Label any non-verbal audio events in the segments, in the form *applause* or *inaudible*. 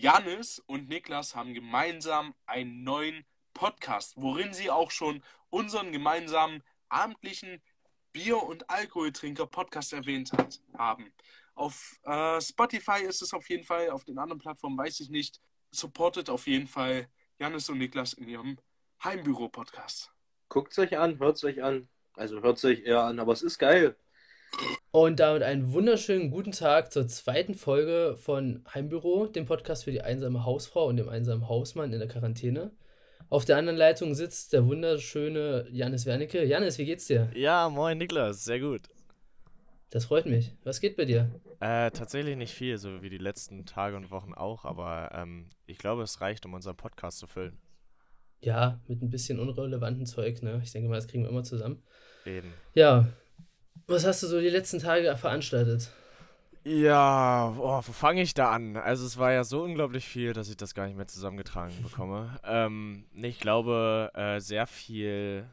Janis und Niklas haben gemeinsam einen neuen Podcast, worin sie auch schon unseren gemeinsamen abendlichen Bier- und Alkoholtrinker-Podcast erwähnt hat, haben. Auf äh, Spotify ist es auf jeden Fall, auf den anderen Plattformen weiß ich nicht. Supportet auf jeden Fall Janis und Niklas in ihrem Heimbüro-Podcast. Guckt es euch an, hört es euch an. Also hört es euch eher an, aber es ist geil. Und damit einen wunderschönen guten Tag zur zweiten Folge von Heimbüro, dem Podcast für die einsame Hausfrau und dem einsamen Hausmann in der Quarantäne. Auf der anderen Leitung sitzt der wunderschöne Janis Wernicke. Janis, wie geht's dir? Ja, moin Niklas, sehr gut. Das freut mich. Was geht bei dir? Äh, tatsächlich nicht viel, so wie die letzten Tage und Wochen auch, aber ähm, ich glaube, es reicht, um unseren Podcast zu füllen. Ja, mit ein bisschen unrelevanten Zeug, ne? Ich denke mal, das kriegen wir immer zusammen. Eben. Ja. Was hast du so die letzten Tage veranstaltet? Ja, boah, wo fange ich da an? Also es war ja so unglaublich viel, dass ich das gar nicht mehr zusammengetragen bekomme. *laughs* ähm, ich glaube, äh, sehr viel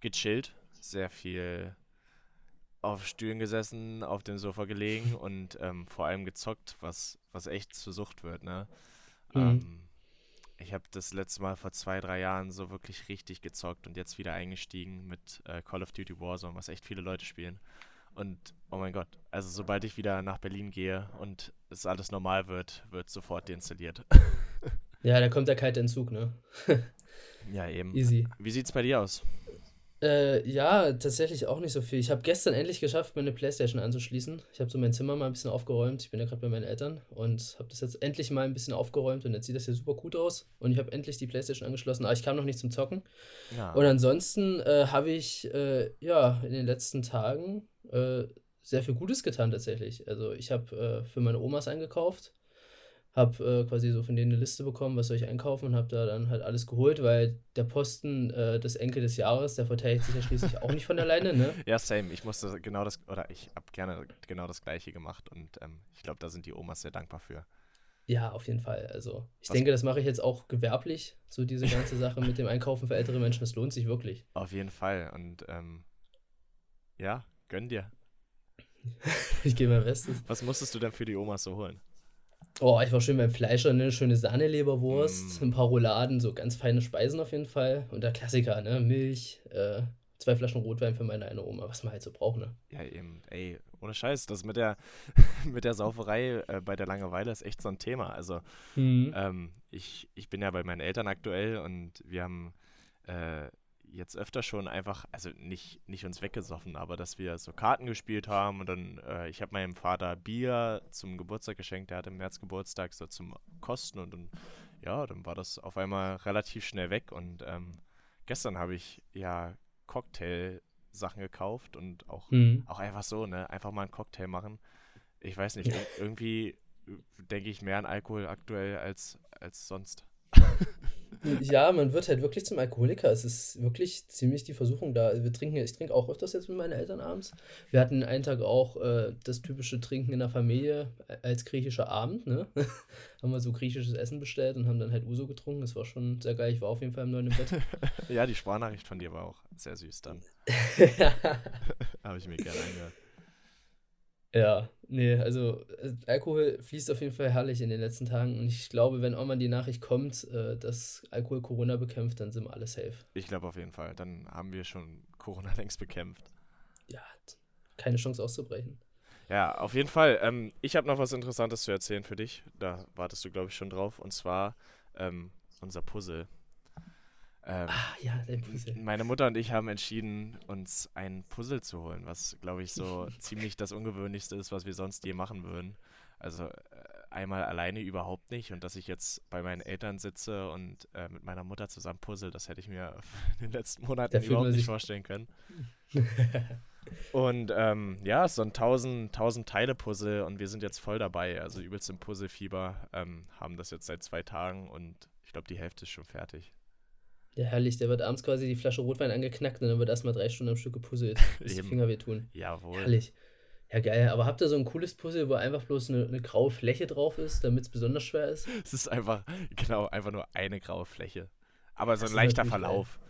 gechillt, sehr viel auf Stühlen gesessen, auf dem Sofa gelegen und ähm, vor allem gezockt, was, was echt zur Sucht wird, ne? Mhm. Ähm, ich habe das letzte Mal vor zwei, drei Jahren so wirklich richtig gezockt und jetzt wieder eingestiegen mit äh, Call of Duty Warzone, was echt viele Leute spielen. Und oh mein Gott, also sobald ich wieder nach Berlin gehe und es alles normal wird, wird sofort deinstalliert. *laughs* Ja, da kommt der kalte Entzug, ne? ja, eben. Easy. Wie sieht's bei dir aus? Äh, ja, tatsächlich auch nicht so viel. Ich habe gestern endlich geschafft, meine Playstation anzuschließen. Ich habe so mein Zimmer mal ein bisschen aufgeräumt. Ich bin ja gerade bei meinen Eltern und habe das jetzt endlich mal ein bisschen aufgeräumt und jetzt sieht das hier super gut aus. Und ich habe endlich die Playstation angeschlossen, aber ich kam noch nicht zum Zocken. Ja. Und ansonsten äh, habe ich äh, ja in den letzten Tagen äh, sehr viel Gutes getan tatsächlich. Also ich habe äh, für meine Omas eingekauft habe äh, quasi so von denen eine Liste bekommen, was soll ich einkaufen und habe da dann halt alles geholt, weil der Posten äh, des Enkel des Jahres, der verteidigt sich ja schließlich auch nicht von alleine, ne? *laughs* Ja, same. Ich musste genau das, oder ich habe gerne genau das Gleiche gemacht und ähm, ich glaube, da sind die Omas sehr dankbar für. Ja, auf jeden Fall. Also ich Was- denke, das mache ich jetzt auch gewerblich, so diese ganze Sache mit dem Einkaufen für ältere Menschen, das lohnt sich wirklich. Auf jeden Fall und ähm, ja, gönn dir. *laughs* Ich gebe mein Bestes. Was musstest du denn für die Omas so holen? Oh, ich war schön beim Fleischer, ne? Schöne Sahne-Leberwurst, Mm. ein paar Rouladen, so ganz feine Speisen auf jeden Fall. Und der Klassiker, ne? Milch, äh, zwei Flaschen Rotwein für meine eine Oma, was man halt so braucht, ne? Ja, eben, ey, ohne Scheiß, das mit der, *laughs* mit der Sauferei äh, bei der Langeweile ist echt so ein Thema. Also, Mhm. ähm, ich, ich bin ja bei meinen Eltern aktuell und wir haben äh, jetzt öfter schon einfach, also nicht, nicht uns weggesoffen, aber dass wir so Karten gespielt haben und dann, äh, ich habe meinem Vater Bier zum Geburtstag geschenkt, der hatte im März Geburtstag, so zum Kosten und dann, ja, dann war das auf einmal relativ schnell weg und ähm, gestern habe ich ja Cocktail-Sachen gekauft und auch Mhm. auch einfach so, ne? Einfach mal einen Cocktail machen. Ich weiß nicht, ir- irgendwie denke ich mehr an Alkohol aktuell als, als sonst. *laughs* Ja, man wird halt wirklich zum Alkoholiker. Es ist wirklich ziemlich die Versuchung da. Wir trinken, ich trinke auch öfters jetzt mit meinen Eltern abends. Wir hatten einen Tag auch äh, das typische Trinken in der Familie als griechischer Abend, ne? *laughs* haben wir so griechisches Essen bestellt und haben dann halt Uso getrunken. Das war schon sehr geil. Ich war auf jeden Fall im neuen im Bett. *laughs* ja, die Sprachnachricht von dir war auch sehr süß dann. *laughs* Habe ich mir gerne angehört. Ja, nee, also äh, Alkohol fließt auf jeden Fall herrlich in den letzten Tagen und ich glaube, wenn auch mal die Nachricht kommt, äh, dass Alkohol Corona bekämpft, dann sind wir alle safe. Ich glaube auf jeden Fall. Dann haben wir schon Corona *laughs* längst bekämpft. Ja, keine Chance auszubrechen. Ja, auf jeden Fall. Ähm, ich habe noch was Interessantes zu erzählen für dich. Da wartest du, glaube ich, schon drauf. Und zwar ähm, unser Puzzle. Ähm, Ah, ja, dein Puzzle. Meine Mutter und ich haben entschieden, uns ein Puzzle zu holen, was, glaube ich, so *laughs* ziemlich das Ungewöhnlichste ist, was wir sonst je machen würden. Also äh, einmal alleine überhaupt nicht und dass ich jetzt bei meinen Eltern sitze und äh, mit meiner Mutter zusammen puzzle, das hätte ich mir *laughs* in den letzten Monaten Da fühlt überhaupt nicht vorstellen können. *laughs* Und ähm, ja, so ein 1000, 1000 Teile Puzzle und wir sind jetzt voll dabei, also übelst im Puzzlefieber, ähm, haben das jetzt seit zwei Tagen und ich glaube, die Hälfte ist schon fertig. Ja, herrlich, der wird abends quasi die Flasche Rotwein angeknackt und dann wird erstmal drei Stunden am Stück gepuzzelt, *laughs* bis die. Finger wehtun. Jawohl. Herrlich. Ja, geil. Aber habt ihr so ein cooles Puzzle, wo einfach bloß eine, eine graue Fläche drauf ist, damit es besonders schwer ist? *laughs* Es ist einfach, genau, einfach nur eine graue Fläche. Aber so Das ein ist leichter natürlich geil. Verlauf.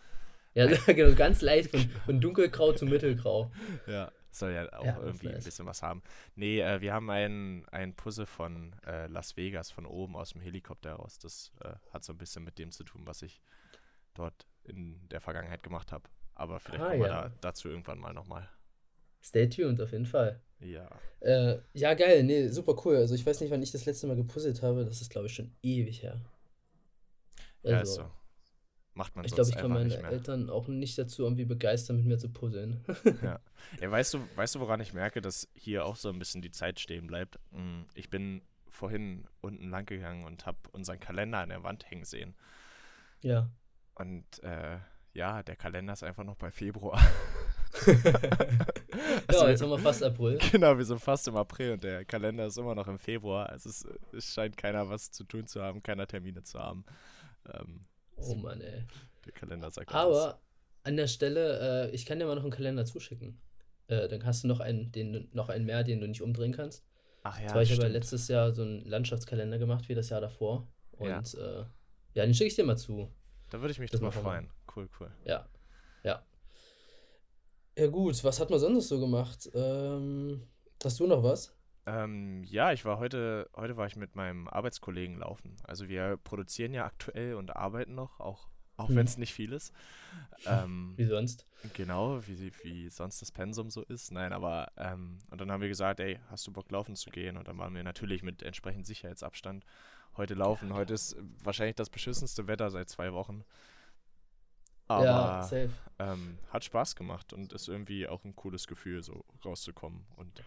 Ja, *laughs* genau, ganz leicht von, von dunkelgrau zu mittelgrau. Ja. Soll ja auch Ja, das irgendwie ein bisschen was haben. Nee, äh, wir haben ein, ein Puzzle von äh, Las Vegas, von oben aus dem Helikopter heraus. Das äh, hat so ein bisschen mit dem zu tun, was ich dort in der Vergangenheit gemacht habe. Aber vielleicht Ah, kommen wir ja. da, dazu irgendwann mal nochmal. Stay tuned, auf jeden Fall. Ja. Äh, ja, geil, nee, super cool. Also ich weiß nicht, wann ich das letzte Mal gepuzzelt habe. Das ist, glaube ich, schon ewig her. Ja, Also, ist so. Macht man Ich glaube, ich kann meine. Eltern auch nicht dazu irgendwie begeistern, mit mir zu puzzeln. Ja, weißt du, weißt du, woran ich merke, dass hier auch so ein bisschen die Zeit stehen bleibt? Mm, Ich bin vorhin unten lang gegangen und habe unseren Kalender an der Wand hängen sehen. ja. Und äh, ja, der Kalender ist einfach noch bei Februar. *laughs* ja, Also jetzt haben wir fast April. Genau, wir sind fast im April und der Kalender ist immer noch im Februar. Also es, es scheint keiner was zu tun zu haben, keiner Termine zu haben. Ähm, Oh Mann, ey. der Kalender sagt alles. Aber an der Stelle, äh, ich kann dir mal noch einen Kalender zuschicken. Äh, dann hast du noch einen, den, noch einen mehr, den du nicht umdrehen kannst. Ach ja, Zwar, ich habe ja letztes Jahr so einen Landschaftskalender gemacht, wie das Jahr davor. Ja. Und äh, ja, den schicke ich dir mal zu. Da würde ich mich Das drüber freuen. Cool, cool. Ja. Ja. Ja, gut, was hat man sonst so gemacht? Ähm, hast du noch was? Ähm, ja, ich war heute, heute war ich mit meinem Arbeitskollegen laufen. Also wir produzieren ja aktuell und arbeiten noch, auch, auch Mhm. wenn es nicht viel ist. Ähm, *laughs* Wie sonst? genau, wie, wie sonst das Pensum so ist. Nein, aber und dann haben wir gesagt, ey, hast du Bock laufen zu gehen? Und dann waren wir natürlich mit entsprechend Sicherheitsabstand heute laufen. Heute ist wahrscheinlich das beschissenste Wetter seit zwei Wochen. Aber ja, safe. ähm, hat Spaß gemacht und ist irgendwie auch ein cooles Gefühl, so rauszukommen und,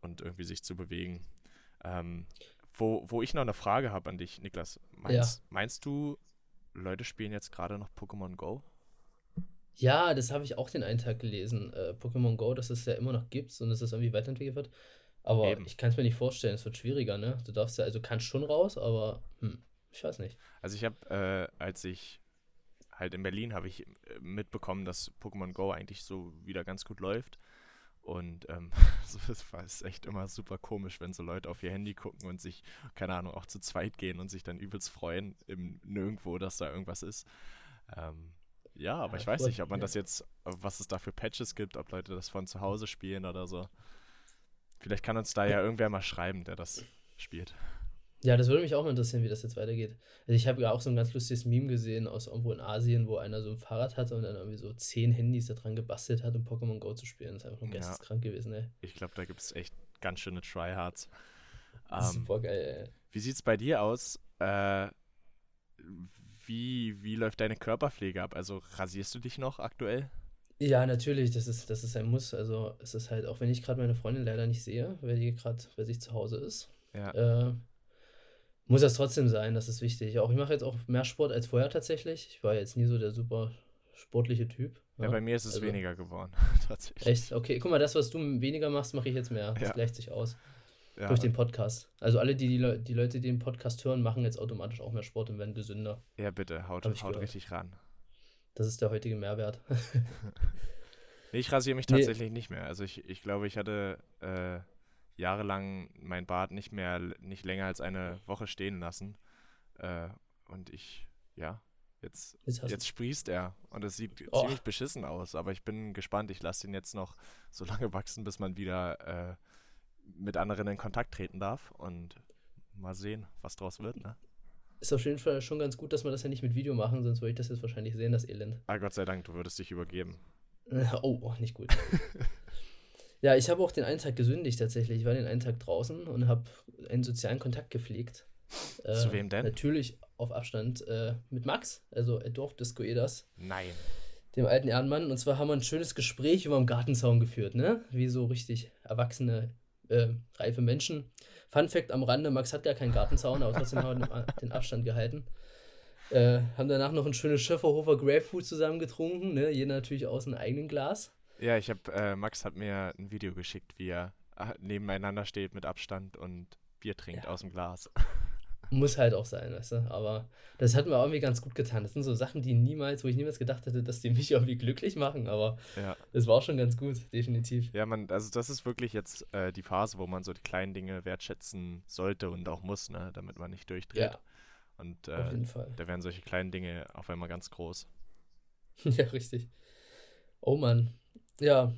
und irgendwie sich zu bewegen. Ähm, wo, wo ich noch eine Frage habe an dich, Niklas. Meinst, meinst du, Leute spielen jetzt gerade noch Pokémon Go? Ja, das habe ich auch den einen Tag gelesen. Äh, Pokémon Go, dass es ja immer noch gibt und dass es irgendwie weiterentwickelt wird. Aber Eben. ich kann es mir nicht vorstellen, es wird schwieriger, ne? Du darfst ja, also kannst schon raus, aber hm, ich weiß nicht. Also ich habe, äh, als ich halt in Berlin habe ich äh, mitbekommen, dass Pokémon Go eigentlich so wieder ganz gut läuft. Und ähm, *laughs* so, es war es echt immer super komisch, wenn so Leute auf ihr Handy gucken und sich, keine Ahnung, auch zu zweit gehen und sich dann übelst freuen im Nirgendwo, dass da irgendwas ist. Ähm, ja, aber Ja, ich weiß nicht, ob man das jetzt, was es da für Patches gibt, ob Leute das von zu Hause spielen oder so. Vielleicht kann uns da ja irgendwer mal schreiben, der das spielt. Ja, das würde mich auch mal interessieren, wie das jetzt weitergeht. Also ich habe ja auch so ein ganz lustiges Meme gesehen aus irgendwo in Asien, wo einer so ein Fahrrad hatte und dann irgendwie so zehn Handys da dran gebastelt hat, um Pokémon Go zu spielen. Das ist einfach nur Ja. geisteskrank gewesen, ey. Ich glaube, da gibt es echt ganz schöne Tryhards. Das ist Ähm, super geil, ey. Wie sieht's bei dir aus? Äh, wie, wie läuft deine Körperpflege ab? Also rasierst du dich noch aktuell? Ja, natürlich, das ist, das ist ein Muss. Also es ist halt, auch wenn ich gerade meine Freundin leider nicht sehe, weil die gerade bei sich zu Hause ist, Ja. äh, muss das trotzdem sein, das ist wichtig. Auch ich mache jetzt auch mehr Sport als vorher tatsächlich. Ich war jetzt nie so der super sportliche Typ. ja, bei mir ist es also- weniger geworden, *laughs* tatsächlich. Echt? Okay, guck mal, das, was du weniger machst, mache ich jetzt mehr. Das Ja. gleicht sich aus. Ja, Durch den Podcast. Also alle, die, die, Leu- die Leute, die den Podcast hören, machen jetzt automatisch auch mehr Sport und werden gesünder. ja, bitte, haut, haut gehört. richtig ran. Das ist der heutige Mehrwert. *laughs* Nee, ich rasiere mich Nee. tatsächlich nicht mehr. Also ich, ich glaube, ich hatte äh, jahrelang mein Bart nicht mehr, nicht länger als eine Woche stehen lassen. Äh, und ich, ja, jetzt, Jetzt jetzt sprießt er und es sieht Oh. ziemlich beschissen aus. Aber ich bin gespannt. Ich lasse ihn jetzt noch so lange wachsen, bis man wieder äh, mit anderen in Kontakt treten darf. Und mal sehen, was draus wird, ne? Ist auf jeden Fall schon ganz gut, dass wir das ja nicht mit Video machen, sonst würde ich das jetzt wahrscheinlich sehen, das Elend. Ah, Gott sei Dank, du würdest dich übergeben. *laughs* Oh, oh nicht gut. *laughs* ja, ich habe auch den einen Tag gesündigt tatsächlich. Ich war den einen Tag draußen und habe einen sozialen Kontakt gepflegt. Äh, Zu wem denn? Natürlich auf Abstand äh, mit Max, also Dorf Disco Edas, Nein. dem alten Ehrenmann. Und zwar haben wir ein schönes Gespräch über den Gartenzaun geführt, ne? Wie so richtig erwachsene, äh, reife Menschen. Fun Fact am Rande: Max hat gar keinen Gartenzaun, aber trotzdem haben wir den- Abstand gehalten. Äh, haben danach noch ein schönes Schöfferhofer Grapefruit zusammen getrunken, ne? Jeder natürlich aus einem eigenen Glas. Ja, ich habe, äh, Max hat mir ein Video geschickt, wie er äh, nebeneinander steht mit Abstand und Bier trinkt Ja. aus dem Glas. Muss halt auch sein, weißt du. Aber das hat mir auch irgendwie ganz gut getan. Das sind so Sachen, die niemals, wo ich niemals gedacht hätte, dass die mich *laughs* irgendwie glücklich machen, aber Ja. es war schon ganz gut, definitiv. Ja, man, also das ist wirklich jetzt äh, die Phase, wo man so die kleinen Dinge wertschätzen sollte und auch muss, ne, damit man nicht durchdreht. Ja, Und auf äh, jeden Fall. da werden solche kleinen Dinge auf einmal ganz groß. *laughs* Ja, richtig. Oh Mann. Ja.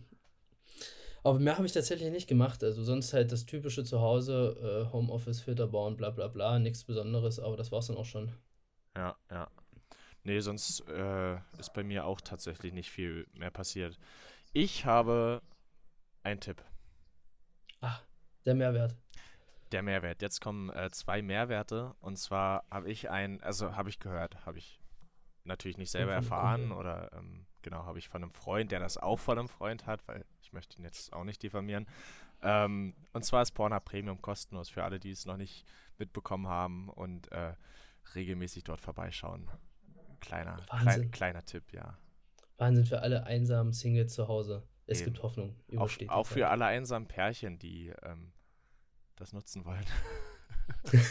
Aber mehr habe ich tatsächlich nicht gemacht. Also sonst halt das typische Zuhause, äh, Homeoffice, Filter bauen, bla bla bla, nichts Besonderes, aber das war's dann auch schon. Ja, ja. Nee, sonst äh, ist bei mir auch tatsächlich nicht viel mehr passiert. Ich habe einen Tipp. Ach, der Mehrwert. Der Mehrwert. Jetzt kommen äh, zwei Mehrwerte. Und zwar habe ich ein, also habe ich gehört, habe ich natürlich nicht selber erfahren oder ähm, genau, habe ich von einem Freund, der das auch von einem Freund hat, weil ich möchte ihn jetzt auch nicht diffamieren. Ähm, und zwar ist Pornhub Premium kostenlos für alle, die es noch nicht mitbekommen haben und äh, regelmäßig dort vorbeischauen. Kleiner, klein, kleiner Tipp, ja. Wahnsinn für alle einsamen Singles zu Hause. Es Eben. gibt Hoffnung. Auch, Übersteht auch für alle einsamen Pärchen, die ähm, das nutzen wollen. *laughs*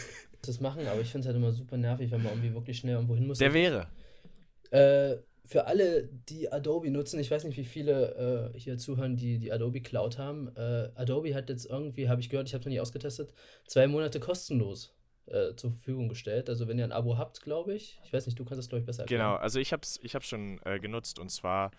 das machen, aber ich finde es halt immer super nervig, wenn man irgendwie wirklich schnell irgendwo hin muss. Der wäre. Äh, für alle, die Adobe nutzen, ich weiß nicht, wie viele äh, hier zuhören, die die Adobe Cloud haben. Äh, Adobe hat jetzt irgendwie, habe ich gehört, ich habe es noch nie ausgetestet, zwei Monate kostenlos äh, zur Verfügung gestellt. Also wenn ihr ein Abo habt, glaube ich. Ich weiß nicht, du kannst das, glaube ich, besser erklären. Genau, also ich habe es ich hab's schon äh, genutzt und zwar,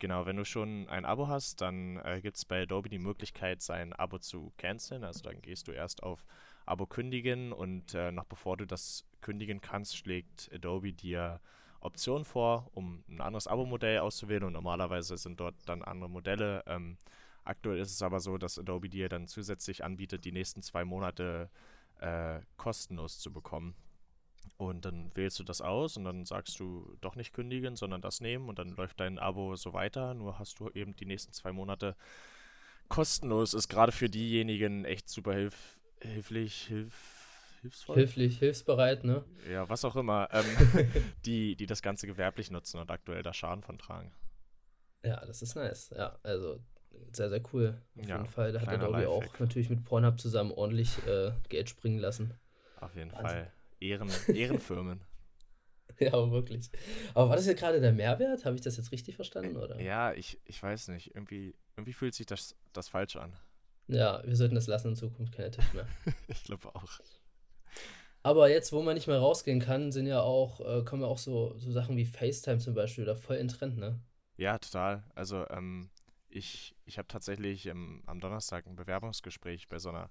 genau, wenn du schon ein Abo hast, dann äh, gibt es bei Adobe die Möglichkeit, sein Abo zu canceln. Also dann gehst du erst auf Abo kündigen und äh, noch bevor du das kündigen kannst, schlägt Adobe dir Optionen vor, um ein anderes Abo-Modell auszuwählen und normalerweise sind dort dann andere Modelle. Ähm, aktuell ist es aber so, dass Adobe dir dann zusätzlich anbietet, die nächsten zwei Monate äh, kostenlos zu bekommen. Und dann wählst du das aus und dann sagst du doch nicht kündigen, sondern das nehmen und dann läuft dein Abo so weiter. Nur hast du eben die nächsten zwei Monate kostenlos. Ist gerade für diejenigen echt super hilf hilflich, hilf hilfsvoll. Hilflich, hilfsbereit, ne? ja, was auch immer, ähm, *laughs* die, die das Ganze gewerblich nutzen und aktuell da Schaden von tragen. Ja, das ist nice. Ja, also sehr, sehr cool. Auf Ja, jeden Fall. Da hat kleiner Adobe auch natürlich mit Pornhub zusammen ordentlich äh, Geld springen lassen. Auf jeden Wahnsinn. Fall. Ehren, *laughs* Ehrenfirmen. Ja, aber wirklich. Aber war das jetzt gerade der Mehrwert? Habe ich das jetzt richtig verstanden, oder? Ja, ich, ich weiß nicht. Irgendwie, irgendwie fühlt sich das, das falsch an. Ja, wir sollten das lassen in Zukunft, keine Tipps mehr. *laughs* ich glaube auch. Aber jetzt, wo man nicht mehr rausgehen kann, sind ja auch, äh, kommen ja auch so, so Sachen wie FaceTime zum Beispiel da voll in Trend, ne? Ja, total. Also ähm, ich, ich habe tatsächlich ähm, am Donnerstag ein Bewerbungsgespräch bei so einer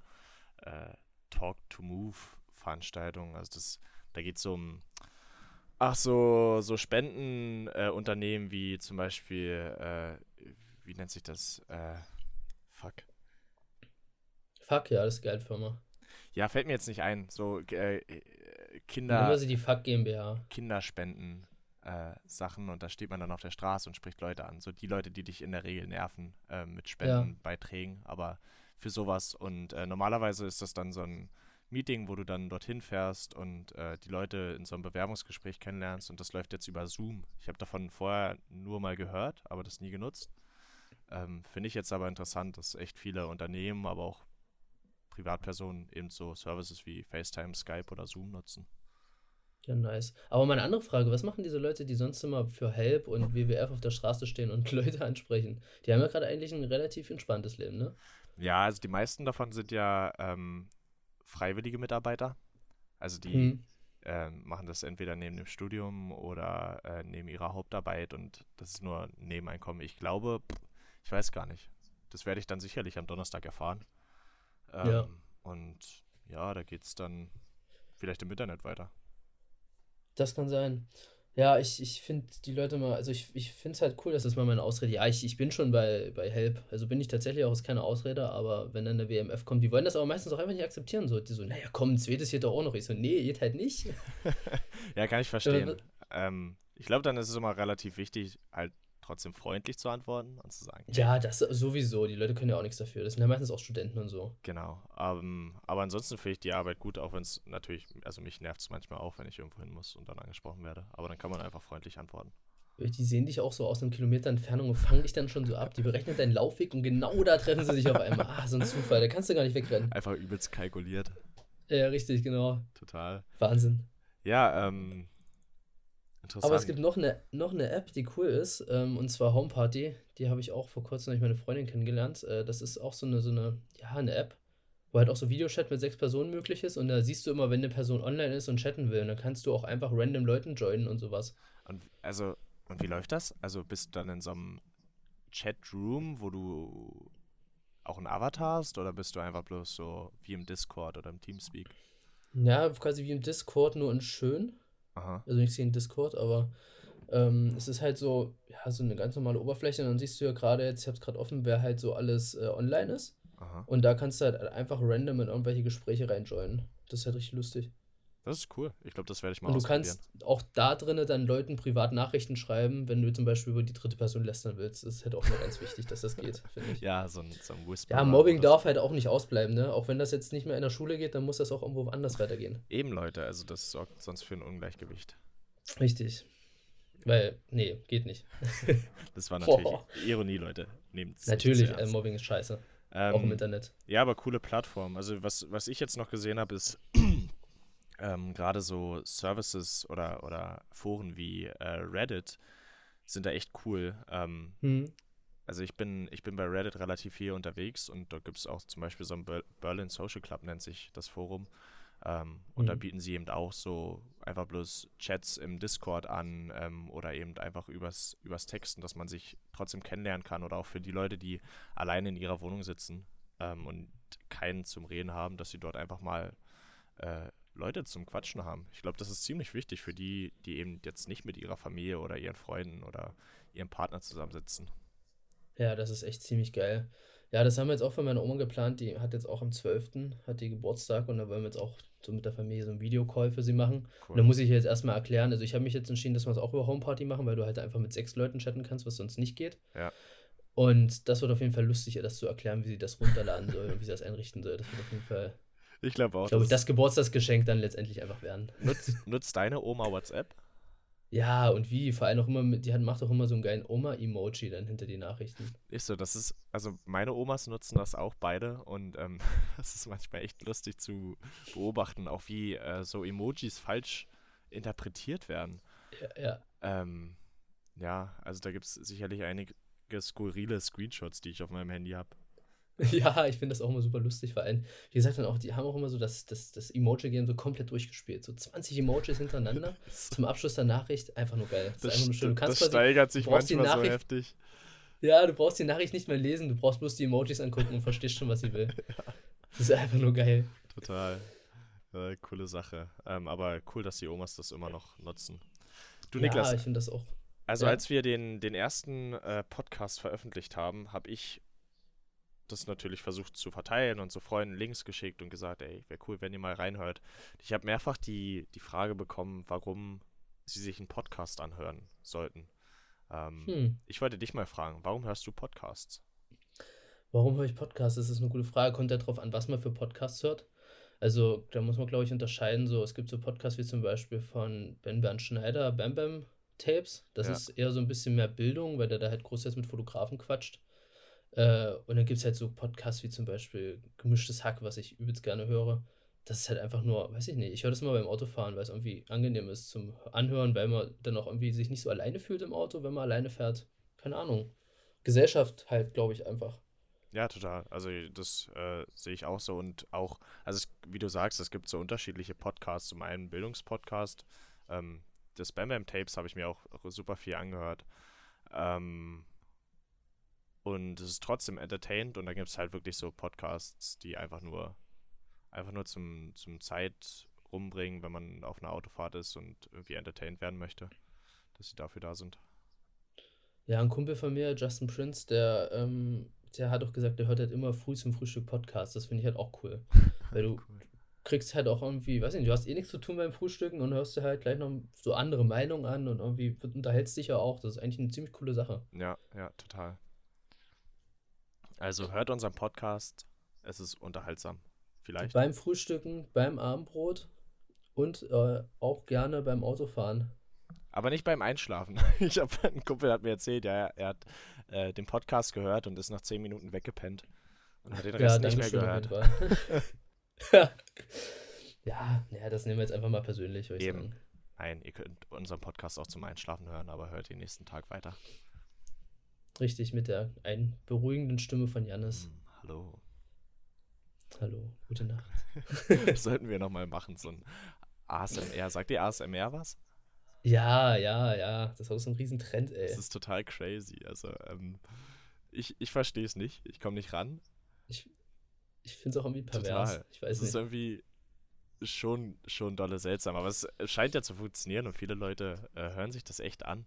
äh, Talk-to-Move-Veranstaltung. Also das, da geht es um, ach so, so Spendenunternehmen äh, wie zum Beispiel, äh, wie nennt sich das? Äh, fuck. Fuck, ja, das ist Geldfirma. Ja, fällt mir jetzt nicht ein. So äh, äh, Kinder, wir sie die Fuck GmbH. Kinderspenden. Äh, Sachen und da steht man dann auf der Straße und spricht Leute an. So die Leute, die dich in der Regel nerven äh, mit Spendenbeiträgen, aber für sowas. Und äh, normalerweise ist das dann so ein Meeting, wo du dann dorthin fährst und äh, die Leute in so einem Bewerbungsgespräch kennenlernst und das läuft jetzt über Zoom. Ich habe davon vorher nur mal gehört, aber das nie genutzt. Ähm, Finde ich jetzt aber interessant, dass echt viele Unternehmen, aber auch Privatpersonen eben so Services wie FaceTime, Skype oder Zoom nutzen. Ja, nice. Aber meine andere Frage, was machen diese Leute, die sonst immer für Help und WWF auf der Straße stehen und *laughs* Leute ansprechen? Die haben ja gerade eigentlich ein relativ entspanntes Leben, ne? Ja, also die meisten davon sind ja ähm, freiwillige Mitarbeiter. Also die Hm. ähm, machen das entweder neben dem Studium oder äh, neben ihrer Hauptarbeit und das ist nur ein Nebeneinkommen. Ich glaube, ich weiß gar nicht. Das werde ich dann sicherlich am Donnerstag erfahren. Ähm, Ja. Und ja, da geht es dann vielleicht im Internet weiter. Das kann sein. Ja, ich, ich finde die Leute mal, also ich, ich finde es halt cool, dass das mal meine Ausrede. Ja, ich, ich bin schon bei, bei Help. Also bin ich tatsächlich auch, ist keine Ausrede, aber wenn dann der WMF kommt, die wollen das aber meistens auch einfach nicht akzeptieren. So, die so, naja, komm, ein zweites geht doch auch noch. Ich so, nee, geht halt nicht. *laughs* Ja, kann ich verstehen. Ähm, ich glaube, dann ist es immer relativ wichtig, halt trotzdem freundlich zu antworten und zu sagen, Ja, das sowieso. Die Leute können ja auch nichts dafür. Das sind ja meistens auch Studenten und so. Genau. Ähm, aber ansonsten finde ich die Arbeit gut, auch wenn es natürlich, also mich nervt es manchmal auch, wenn ich irgendwo hin muss und dann angesprochen werde. Aber dann kann man einfach freundlich antworten. Die sehen dich auch so aus einem Kilometer Entfernung und fangen dich dann schon so ab. Die berechnen deinen Laufweg und genau da treffen sie sich auf einmal. Ah, so ein Zufall, da kannst du gar nicht wegrennen. Einfach übelst kalkuliert. Ja, richtig, genau. Total. Wahnsinn. Ja, ähm. Interessant. Aber es gibt noch eine, noch eine App, die cool ist, ähm, und zwar Home Party. Die habe ich auch vor kurzem durch meine Freundin kennengelernt. Äh, das ist auch so eine, so eine, ja, eine App, wo halt auch so Videochat mit sechs Personen möglich ist. Und da siehst du immer, wenn eine Person online ist und chatten will. Und dann kannst du auch einfach random Leuten joinen und sowas. Und also, und wie läuft das? Also bist du dann in so einem Chatroom, wo du auch einen Avatar hast oder bist du einfach bloß so wie im Discord oder im Teamspeak? Ja, quasi wie im Discord, nur in schön. Aha. Also nicht in Discord, aber ähm, es ist halt so, ja, so eine ganz normale Oberfläche. Und dann siehst du ja gerade jetzt, ich habe es gerade offen, wer halt so alles äh, online ist. Aha. Und da kannst du halt einfach random in irgendwelche Gespräche reinjoinen. Das ist halt richtig lustig. Das ist cool. Ich glaube, das werde ich mal Und du kannst auch da drinnen dann Leuten privat Nachrichten schreiben, wenn du zum Beispiel über die dritte Person lästern willst. Das ist halt auch mal ganz wichtig, dass das geht, finde ich. *laughs* Ja, so ein, so ein Whisper. Ja, Mobbing darf halt auch nicht ausbleiben, ne? Auch wenn das jetzt nicht mehr in der Schule geht, dann muss das auch irgendwo anders weitergehen. Eben, Leute, also das sorgt sonst für ein Ungleichgewicht. Richtig. Weil, nee, geht nicht. *laughs* Das war natürlich Boah. Ironie, Leute. Nehmt's Natürlich, äh. Mobbing ist scheiße. Ähm, auch im Internet. Ja, aber coole Plattform. Also was, was ich jetzt noch gesehen habe, ist ähm, gerade so Services oder, oder Foren wie äh, Reddit sind da echt cool. Ähm, Hm. also ich bin, ich bin bei Reddit relativ viel unterwegs und dort gibt es auch zum Beispiel so ein Ber Berlin Social Club, nennt sich das Forum. Ähm, und da Mhm. bieten sie eben auch so einfach bloß Chats im Discord an ähm, oder eben einfach übers, übers Texten, dass man sich trotzdem kennenlernen kann oder auch für die Leute, die alleine in ihrer Wohnung sitzen ähm, und keinen zum Reden haben, dass sie dort einfach mal äh, Leute zum Quatschen haben. Ich glaube, das ist ziemlich wichtig für die, die eben jetzt nicht mit ihrer Familie oder ihren Freunden oder ihrem Partner zusammensitzen. Ja, das ist echt ziemlich geil. Ja, das haben wir jetzt auch für meine Oma geplant. Die hat jetzt auch am 12. hat die Geburtstag und da wollen wir jetzt auch so mit der Familie so einen Videocall für sie machen. Und da muss ich jetzt erstmal erklären, also ich habe mich jetzt entschieden, dass wir es auch über Homeparty machen, weil du halt einfach mit sechs Leuten chatten kannst, was sonst nicht geht. Ja. Und das wird auf jeden Fall lustig, ihr das zu erklären, wie sie das runterladen soll und wie sie das einrichten soll. Das wird auf jeden Fall, Ich glaube auch. glaube ich, das- das Geburtstagsgeschenk dann letztendlich einfach werden. nutzt, nutzt deine Oma WhatsApp? Ja, und wie? Vor allem auch immer mit, die hat, macht auch immer so einen geilen Oma-Emoji dann hinter die Nachrichten. Ist so, das ist, also meine Omas nutzen das auch beide und ähm, *laughs* das ist manchmal echt lustig zu beobachten, auch wie äh, so Emojis falsch interpretiert werden. Ja, ja. Ähm, ja, also da gibt es sicherlich einige skurrile Screenshots, die ich auf meinem Handy habe. *laughs* Ja, ich finde das auch immer super lustig, vor allem, wie gesagt, dann auch, die haben auch immer so das, das, das Emoji-Game so komplett durchgespielt. So 20 Emojis hintereinander *laughs* zum Abschluss der Nachricht. Einfach nur geil. Das, ist einfach nur schön. Du kannst das quasi, steigert sich manchmal so heftig. ja, du brauchst die Nachricht nicht mehr lesen, du brauchst bloß die Emojis angucken und verstehst schon, was sie will. *laughs* Das ist einfach nur geil. Total. Äh, coole Sache. Ähm, aber cool, dass die Omas das immer noch nutzen. Du, ja, Niklas, ich finde das auch. Also Ja. als wir den, den ersten äh, Podcast veröffentlicht haben, habe ich das natürlich versucht zu verteilen und so Freunden Links geschickt und gesagt, ey, wäre cool, wenn ihr mal reinhört. Ich habe mehrfach die, die Frage bekommen, warum sie sich einen Podcast anhören sollten. Ähm, Hm. Ich wollte dich mal fragen, warum hörst du Podcasts? Warum höre ich Podcasts? Das ist eine gute Frage. Kommt ja drauf an, was man für Podcasts hört. Also, da muss man, glaube ich, unterscheiden. So, es gibt so Podcasts wie zum Beispiel von Ben Bernd Schneider, Bam Bam Tapes. Das Ja. ist eher so ein bisschen mehr Bildung, weil der da halt großteils mit Fotografen quatscht. Äh, und dann gibt es halt so Podcasts wie zum Beispiel Gemischtes Hack, was ich übelst gerne höre. Das ist halt einfach nur, weiß ich nicht, ich höre das immer beim Autofahren, weil es irgendwie angenehm ist zum Anhören, weil man dann auch irgendwie sich nicht so alleine fühlt im Auto, wenn man alleine fährt. Keine Ahnung. Gesellschaft halt, glaube ich, einfach. Ja, total. Also das äh, sehe ich auch so und auch, also es, wie du sagst, es gibt so unterschiedliche Podcasts. Zum einen Bildungspodcast, ähm, das Bam Bam Tapes habe ich mir auch super viel angehört. Ähm, und es ist trotzdem entertained und dann gibt es halt wirklich so Podcasts, die einfach nur, einfach nur zum, zum Zeit rumbringen, wenn man auf einer Autofahrt ist und irgendwie entertained werden möchte, dass sie dafür da sind. Ja, ein Kumpel von mir, Justin Prince, der, ähm, der hat auch gesagt, der hört halt immer früh zum Frühstück Podcast. Das finde ich halt auch cool. *laughs* Weil du Cool. kriegst halt auch irgendwie, weiß nicht, du hast eh nichts zu tun beim Frühstücken und hörst dir halt gleich noch so andere Meinungen an und irgendwie unterhältst dich ja auch. Das ist eigentlich eine ziemlich coole Sache. Ja, ja, total. Also hört unseren Podcast. Es ist unterhaltsam. Vielleicht. Beim Frühstücken, beim Abendbrot und äh, auch gerne beim Autofahren. Aber nicht beim Einschlafen. *laughs* Ich habe ein Kumpel hat mir erzählt, ja, er hat äh, den Podcast gehört und ist nach zehn Minuten weggepennt und hat den Rest nicht mehr gehört. *laughs* ja, ja, das nehmen wir jetzt einfach mal persönlich, Eben. sagen. Nein, ihr könnt unseren Podcast auch zum Einschlafen hören, aber hört den nächsten Tag weiter. Richtig, mit der einen beruhigenden Stimme von Jannis. Hm, hallo. Hallo, gute Nacht. Das *laughs* sollten wir nochmal machen, so ein ASMR. Sagt ihr ASMR was? Ja, ja, ja. Das ist auch so ein Riesentrend, ey. Das ist total crazy. Also, ähm, ich, ich verstehe es nicht. Ich komme nicht ran. Ich, ich finde es auch irgendwie pervers. Total. Ich weiß ist nicht. irgendwie schon, schon dolle seltsam, aber es scheint ja zu funktionieren und viele Leute äh, hören sich das echt an.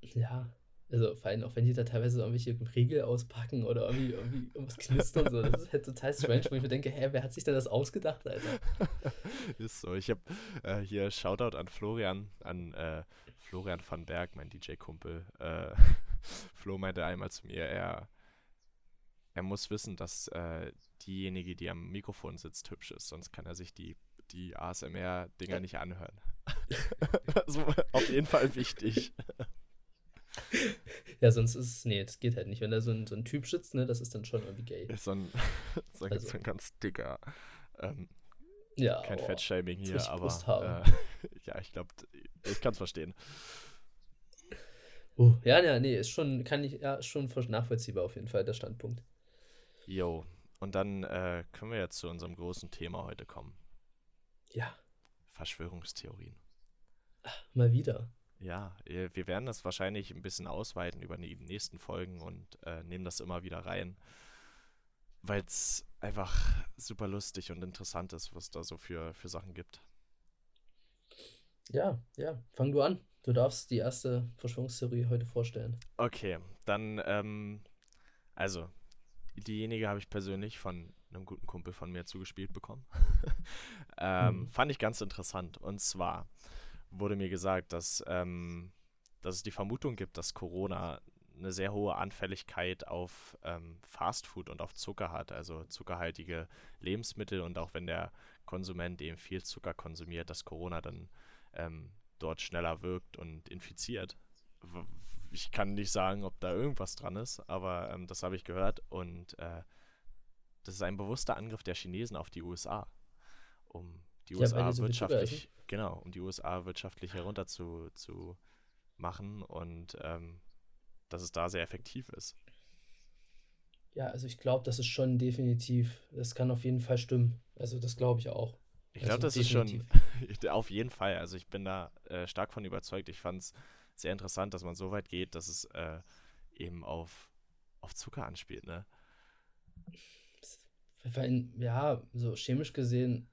Ja. Also vor allem auch wenn die da teilweise so irgendwelche Riegel auspacken oder irgendwie, irgendwie irgendwas knistern so. Das ist halt total strange, wo ich mir denke, hä, wer hat sich denn das ausgedacht, Alter? *laughs* Ist so. Ich habe äh, hier Shoutout an Florian, an äh, Florian van Berg, mein DJ-Kumpel. Äh, *laughs* Flo meinte einmal zu mir, er, er muss wissen, dass äh, diejenige, die am Mikrofon sitzt, hübsch ist, sonst kann er sich die, die ASMR-Dinger nicht anhören. *laughs* also auf jeden Fall wichtig. *laughs* Ja, sonst ist es, nee, das geht halt nicht. Wenn da so ein, so ein Typ sitzt, ne, das ist dann schon irgendwie gay. Ist so ein, *laughs* so ein, Also- so ein ganz dicker. Ähm, Ja, kein oh. Fettshaming hier, aber äh, *laughs* ja, ich glaube, ich kann es verstehen. Uh, ja, ja, nee, ist schon, kann ich, ja, schon voll nachvollziehbar auf jeden Fall, der Standpunkt. Jo, und dann äh, können wir jetzt zu unserem großen Thema heute kommen. Ja, Verschwörungstheorien. mal wieder. Ja, äh, wir werden das wahrscheinlich ein bisschen ausweiten über die nächsten Folgen und äh, nehmen das immer wieder rein, weil es einfach super lustig und interessant ist, was da so für, für Sachen gibt. Ja, ja, fang du an. Du darfst die erste Verschwörungstheorie heute vorstellen. Okay, dann, ähm, also, diejenige habe ich persönlich von einem guten Kumpel von mir zugespielt bekommen. *laughs* ähm, Mhm. Fand ich ganz interessant. Und zwar wurde mir gesagt, dass, ähm, dass es die Vermutung gibt, dass Corona eine sehr hohe Anfälligkeit auf ähm, Fastfood und auf Zucker hat, also zuckerhaltige Lebensmittel und auch wenn der Konsument eben viel Zucker konsumiert, dass Corona dann ähm, dort schneller wirkt und infiziert. Ich kann nicht sagen, ob da irgendwas dran ist, aber ähm, das habe ich gehört und äh, das ist ein bewusster Angriff der Chinesen auf die USA, um die Ja, USA die so wirtschaftlich, genau, um die USA wirtschaftlich herunter zu, zu machen und ähm, dass es da sehr effektiv ist. Ja, also ich glaube, das ist schon definitiv, das kann auf jeden Fall stimmen. Also das glaube ich auch. Ich glaube, Also das ist schon definitiv. *laughs* auf jeden Fall. Also ich bin da äh, stark von überzeugt. Ich fand es sehr interessant, dass man so weit geht, dass es äh, eben auf, auf Zucker anspielt, ne? Weil, ja, so chemisch gesehen,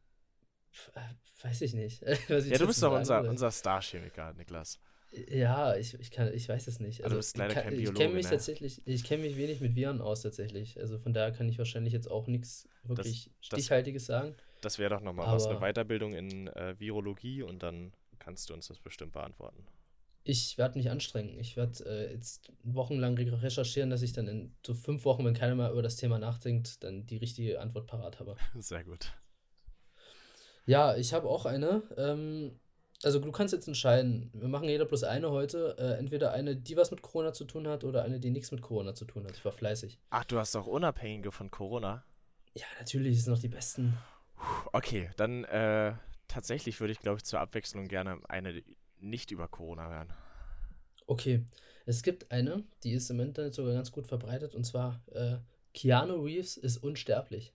weiß ich nicht. *laughs* ich Ja, du bist doch unser, soll. unser Star-Chemiker, Niklas. Ja, ich, ich kann, ich weiß es nicht. Aber du bist leider ich kann, kein ich Biologe, kenne mich ne? tatsächlich, ich kenne mich wenig mit Viren aus tatsächlich. Also von daher kann ich wahrscheinlich jetzt auch nichts wirklich das- Stichhaltiges sagen. Das wäre doch nochmal was, eine Weiterbildung in äh, Virologie und dann kannst du uns das bestimmt beantworten. Ich werde mich anstrengen. Ich werde äh, jetzt wochenlang re- recherchieren, dass ich dann in so fünf Wochen, wenn keiner mal über das Thema nachdenkt, dann die richtige Antwort parat habe. *laughs* Sehr gut. Ja, ich habe auch eine. Ähm, also du kannst jetzt entscheiden. Wir machen jeder bloß eine heute. Äh, entweder eine, die was mit Corona zu tun hat, oder eine, die nichts mit Corona zu tun hat. Ich war fleißig. Ach, du hast auch Unabhängige von Corona? Ja, natürlich sind noch die besten. Okay, dann äh, tatsächlich würde ich, glaube ich, zur Abwechslung gerne eine nicht über Corona hören. Okay, es gibt eine, die ist im Internet sogar ganz gut verbreitet, und zwar äh, Keanu Reeves ist unsterblich.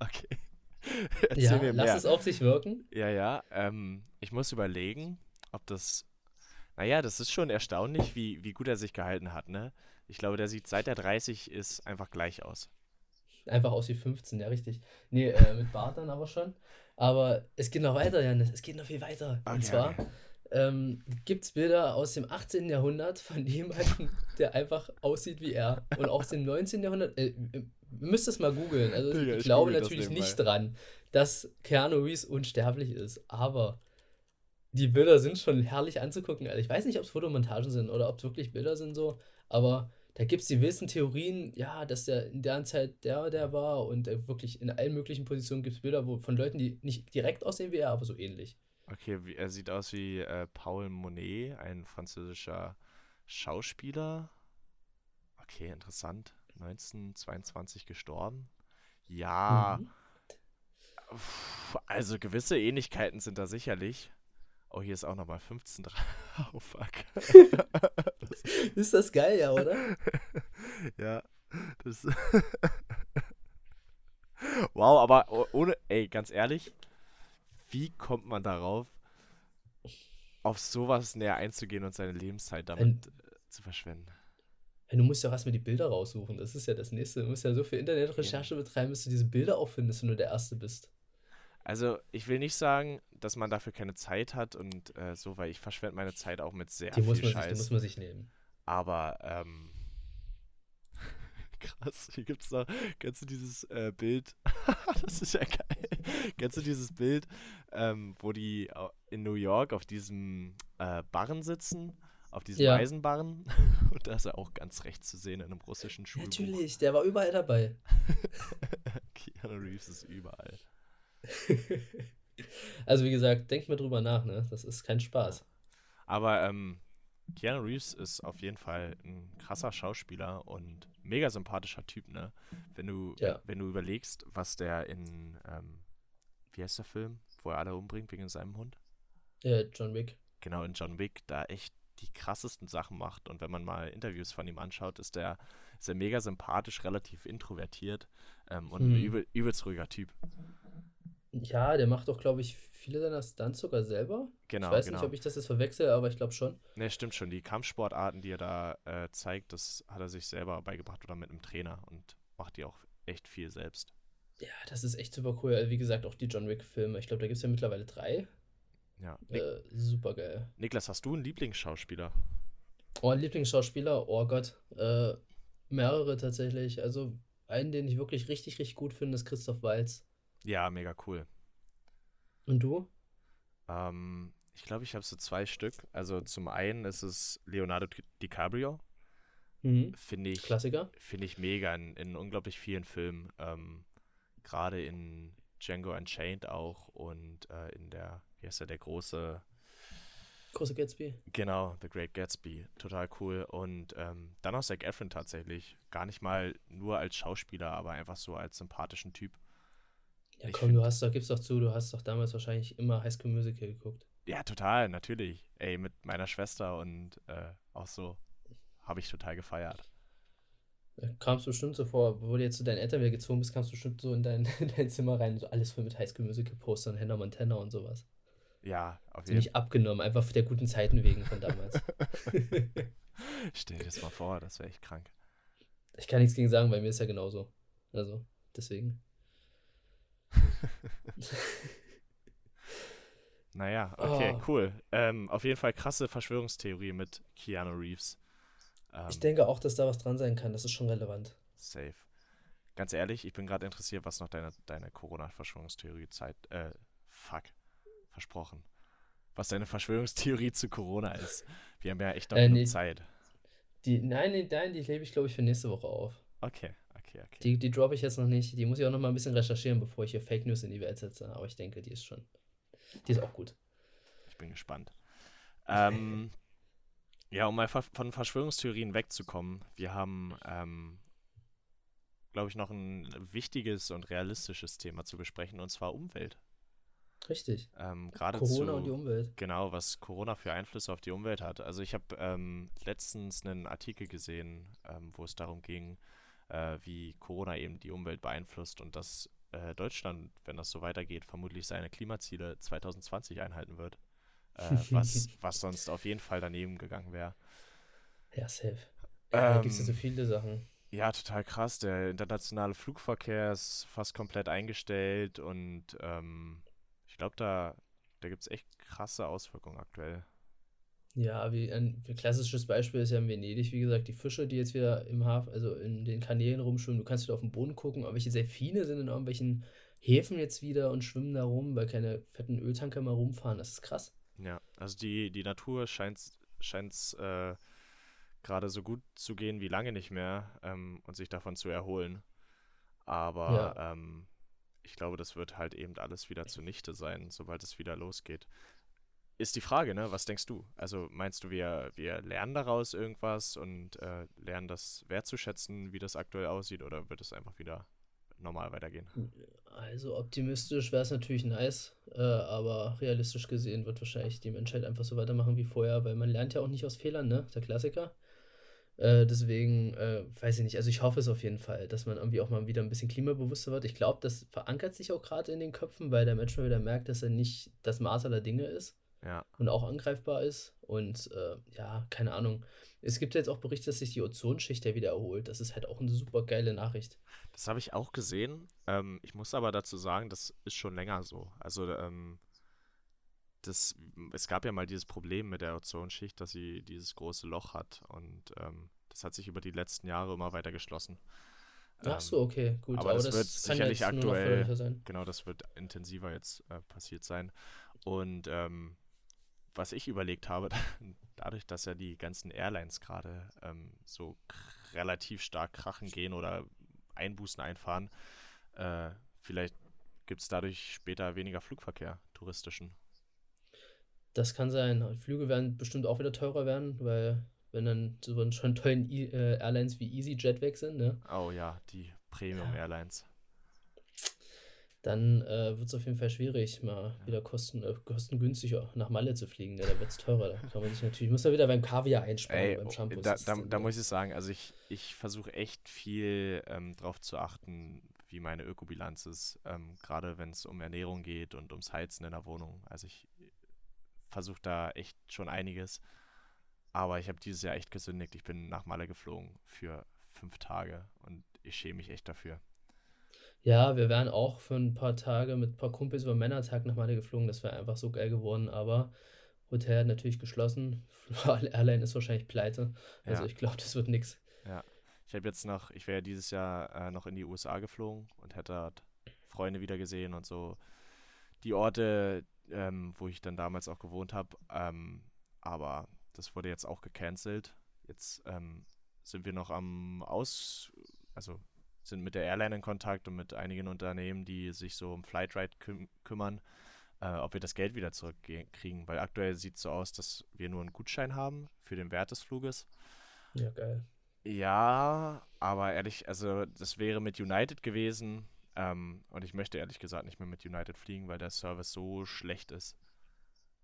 Okay. *laughs* Ja, Erzähl mir lass mehr. es auf sich wirken. Ja, ja. Ähm, ich muss überlegen, ob das. Naja, das ist schon erstaunlich, wie, wie gut er sich gehalten hat, ne? Ich glaube, der sieht seit er 30 ist einfach gleich aus. Einfach aus wie 15, ja, richtig. Nee, äh, mit Bart dann aber schon. Aber es geht noch weiter, Janis. Es geht noch viel weiter. Okay, Und zwar okay. ähm, gibt es Bilder aus dem 18. Jahrhundert von *laughs* jemandem, der einfach aussieht wie er. Und auch aus dem 19. Jahrhundert. Äh, müsst es mal googeln. Also ich ich glaube natürlich nicht dran, dass Keanu Reeves unsterblich ist. Aber die Bilder sind schon herrlich anzugucken. Also ich weiß nicht, ob es Fotomontagen sind oder ob es wirklich Bilder sind so. Aber da gibt es die wildesten Theorien, ja, dass der in der Zeit der, der war und wirklich in allen möglichen Positionen gibt es Bilder wo, von Leuten, die nicht direkt aussehen wie er, aber so ähnlich. Okay, wie, er sieht aus wie äh, Paul Monet, ein französischer Schauspieler. Okay, interessant. 1922 gestorben. Ja, Mhm. Also gewisse Ähnlichkeiten sind da sicherlich. Oh, hier ist auch nochmal 15 dran. *laughs* Oh, fuck. das, *laughs* Ist das geil, ja, oder? *laughs* ja, das. wow, aber ohne, ey, ganz ehrlich, wie kommt man darauf, auf sowas näher einzugehen und seine Lebenszeit damit äh, zu verschwenden? Ja, du musst ja auch erstmal die Bilder raussuchen. Das ist ja das nächste. Du musst ja so viel Internetrecherche betreiben, bis du diese Bilder auch findest, wenn du der Erste bist. Also, ich will nicht sagen, dass man dafür keine Zeit hat und äh, so, weil ich verschwende meine Zeit auch mit sehr Die viel sich, die Scheiß. muss man sich nehmen. Aber, ähm. *laughs* Krass, hier gibt's noch. Kennst du dieses äh, Bild? *laughs* das ist ja geil. Kennst du dieses Bild, ähm, wo die au- in New York auf diesem äh, Barren sitzen? Auf diesem Ja. Eisenbarren? *laughs* Und da ist er auch ganz rechts zu sehen in einem russischen Schulbuch. Natürlich, der war überall dabei. *laughs* Keanu Reeves ist überall. *laughs* also, wie gesagt, denkt mal drüber nach, ne? Das ist kein Spaß. Aber ähm, Keanu Reeves ist auf jeden Fall ein krasser Schauspieler und mega sympathischer Typ, ne? Wenn du, Ja. wenn du überlegst, was der in, ähm, wie heißt der Film, wo er alle umbringt wegen seinem Hund? Äh, John Wick. Genau, in John Wick, da echt die krassesten Sachen macht. Und wenn man mal Interviews von ihm anschaut, ist der, ist er mega sympathisch, relativ introvertiert ähm, und ein Mhm. übel, übelst ruhiger Typ. Ja, der macht doch, glaube ich, viele seiner Stunts sogar selber. Genau, ich weiß genau. nicht, ob ich das jetzt verwechsel, aber ich glaube schon. Ne, stimmt schon. Die Kampfsportarten, die er da äh, zeigt, das hat er sich selber beigebracht oder mit einem Trainer und macht die auch echt viel selbst. Ja, das ist echt super cool. Wie gesagt, auch die John Wick-Filme. Ich glaube, da gibt es ja mittlerweile drei. Ja. Äh, super geil. Niklas, hast du einen Lieblingsschauspieler? Oh, ein Lieblingsschauspieler? Oh Gott. Äh, mehrere tatsächlich. Also, einen, den ich wirklich richtig, richtig gut finde, ist Christoph Waltz. Ja, mega cool. Und du? Ähm, ich glaube, ich habe so zwei Stück. Also zum einen ist es Leonardo Di- DiCaprio. Mhm. Finde ich, Klassiker? finde ich mega in, in unglaublich vielen Filmen. Ähm, Gerade in Django Unchained auch und äh, in der, wie heißt der, der große, Große Gatsby? genau, The Great Gatsby. Total cool. Und ähm, dann auch Zac Efron tatsächlich. Gar nicht mal nur als Schauspieler, aber einfach so als sympathischen Typ. Ja, Ich komm, du hast doch, gib's doch zu, du hast doch damals wahrscheinlich immer High School Musical geguckt. Ja, total, natürlich. Ey, mit meiner Schwester und äh, auch so habe ich total gefeiert. Kamst du bestimmt so vor, wo du jetzt zu deinen Eltern wieder gezogen bist, kamst du bestimmt so in dein, in *laughs* dein Zimmer rein, so alles voll mit High School Musical Postern, Hannah Montana und sowas. Ja, auf jeden nicht abgenommen, einfach der guten Zeiten wegen von damals. Fall. *laughs* Stell dir das mal vor, das wäre echt krank. ich kann nichts gegen sagen, weil mir ist ja genauso. Also, deswegen. *laughs* Naja, okay, Oh. cool. Ähm, auf jeden Fall krasse Verschwörungstheorie mit Keanu Reeves. Ähm, Ich denke auch, dass da was dran sein kann, das ist schon relevant. Safe. Ganz ehrlich, ich bin gerade interessiert, was noch deine, deine Corona-Verschwörungstheorie Zeit, äh, fuck, versprochen. Was deine Verschwörungstheorie zu Corona ist. Wir haben ja echt noch Äh, nee. Zeit. Die, nein, nein, nein, die lebe ich, glaube ich, für nächste Woche auf. Okay, okay, okay. Die, die droppe ich jetzt noch nicht. Die muss ich auch noch mal ein bisschen recherchieren, bevor ich hier Fake News in die Welt setze. Aber ich denke, die ist schon. Die ist auch gut. Ich bin gespannt. Ähm, *laughs* ja, um mal von Verschwörungstheorien wegzukommen, wir haben, ähm, glaube ich, noch ein wichtiges und realistisches Thema zu besprechen, und zwar Umwelt. Richtig. Ähm, Gerade Corona zu, und die Umwelt. Genau, was Corona für Einflüsse auf die Umwelt hat. Also ich habe ähm, letztens einen Artikel gesehen, ähm, wo es darum ging, äh, wie Corona eben die Umwelt beeinflusst und dass äh, Deutschland, wenn das so weitergeht, vermutlich seine Klimaziele 2020 einhalten wird. Äh, *laughs* was, was sonst auf jeden Fall daneben gegangen wäre. Ja, safe. Ja, da gibt es ja Ähm, so viele Sachen. Ja, total krass. Der internationale Flugverkehr ist fast komplett eingestellt und ähm, glaube, da, da gibt es echt krasse Auswirkungen aktuell. Ja, wie ein, ein klassisches Beispiel ist ja in Venedig, wie gesagt, die Fische, die jetzt wieder im Hafen, also in den Kanälen rumschwimmen. Du kannst wieder auf den Boden gucken, aber welche Delfine sind in irgendwelchen Häfen jetzt wieder und schwimmen da rum, weil keine fetten Öltanker mehr rumfahren. Das ist krass. Ja, also die, die Natur scheint es äh, gerade so gut zu gehen wie lange nicht mehr ähm, und sich davon zu erholen. Aber ähm, ich glaube, das wird halt eben alles wieder zunichte sein, sobald es wieder losgeht. Ist die Frage, ne? Was denkst du? Also meinst du, wir, wir lernen daraus irgendwas und äh, lernen das wertzuschätzen, wie das aktuell aussieht, oder wird es einfach wieder normal weitergehen? Also optimistisch wäre es natürlich nice, äh, aber realistisch gesehen wird wahrscheinlich die Menschheit einfach so weitermachen wie vorher, weil man lernt ja auch nicht aus Fehlern, ne? Der Klassiker. Äh, deswegen, äh, weiß ich nicht, also ich hoffe es auf jeden Fall, dass man irgendwie auch mal wieder ein bisschen klimabewusster wird. Ich glaube, das verankert sich auch gerade in den Köpfen, weil der Mensch mal wieder merkt, dass er nicht das Maß aller Dinge ist. Ja. und auch angreifbar ist. Und äh, ja, keine Ahnung. Es gibt jetzt auch Berichte, dass sich die Ozonschicht ja wieder erholt. Das ist halt auch eine super geile Nachricht. Das habe ich auch gesehen. Ähm, ich muss aber dazu sagen, das ist schon länger so. Also, ähm, das, es gab ja mal dieses Problem mit der Ozonschicht, dass sie dieses große Loch hat. Und ähm, das hat sich über die letzten Jahre immer weiter geschlossen. Ach Ähm, so, okay, gut. aber das wird kann sicherlich noch aktuell-. Genau, das wird intensiver jetzt äh, passiert sein. Und ähm, was ich überlegt habe, *laughs* dadurch, dass ja die ganzen Airlines gerade ähm, so relativ stark krachen gehen oder Einbußen einfahren, äh, vielleicht gibt es dadurch später weniger Flugverkehr, touristischen. Das kann sein. Flüge werden bestimmt auch wieder teurer werden, weil wenn dann so einen schon tollen I äh, Airlines wie EasyJet weg sind, ne, Oh ja, die Premium Ja. Airlines. dann äh, wird es auf jeden Fall schwierig, mal wieder kosten, äh, kostengünstiger nach Malle zu fliegen. Ne? Da wird es teurer. Da kann man sich natürlich, muss man wieder beim Kaviar einsparen, Ey, beim oh, Shampoo. da, da, da muss ich sagen, also ich, ich versuche echt viel ähm, drauf zu achten, wie meine Ökobilanz ist, ähm, gerade wenn es um Ernährung geht und ums Heizen in der Wohnung. Also ich versuche da echt schon einiges. Aber ich habe dieses Jahr echt gesündigt. Ich bin nach Malle geflogen für fünf Tage und ich schäme mich echt dafür. Ja, wir wären auch für ein paar Tage mit ein paar Kumpels über Männertag nach Malle geflogen. Das wäre einfach so geil geworden. Aber Hotel hat natürlich geschlossen. *laughs* Airline ist wahrscheinlich pleite. Also Ja. ich glaube, das wird nix. Ich habe jetzt noch, ich wäre ja dieses Jahr äh, noch in die USA geflogen und hätte dort Freunde wieder gesehen und so die Orte, ähm, wo ich dann damals auch gewohnt habe. Ähm, aber das wurde jetzt auch gecancelt. Jetzt ähm, sind wir noch am Aus, also sind mit der Airline in Kontakt und mit einigen Unternehmen, die sich so um Flightride küm kümmern, äh, ob wir das Geld wieder zurückkriegen. Weil aktuell sieht es so aus, dass wir nur einen Gutschein haben für den Wert des Fluges. Ja, geil. Ja, aber ehrlich, also das wäre mit United gewesen. Ähm, und ich möchte ehrlich gesagt nicht mehr mit United fliegen, weil der Service so schlecht ist.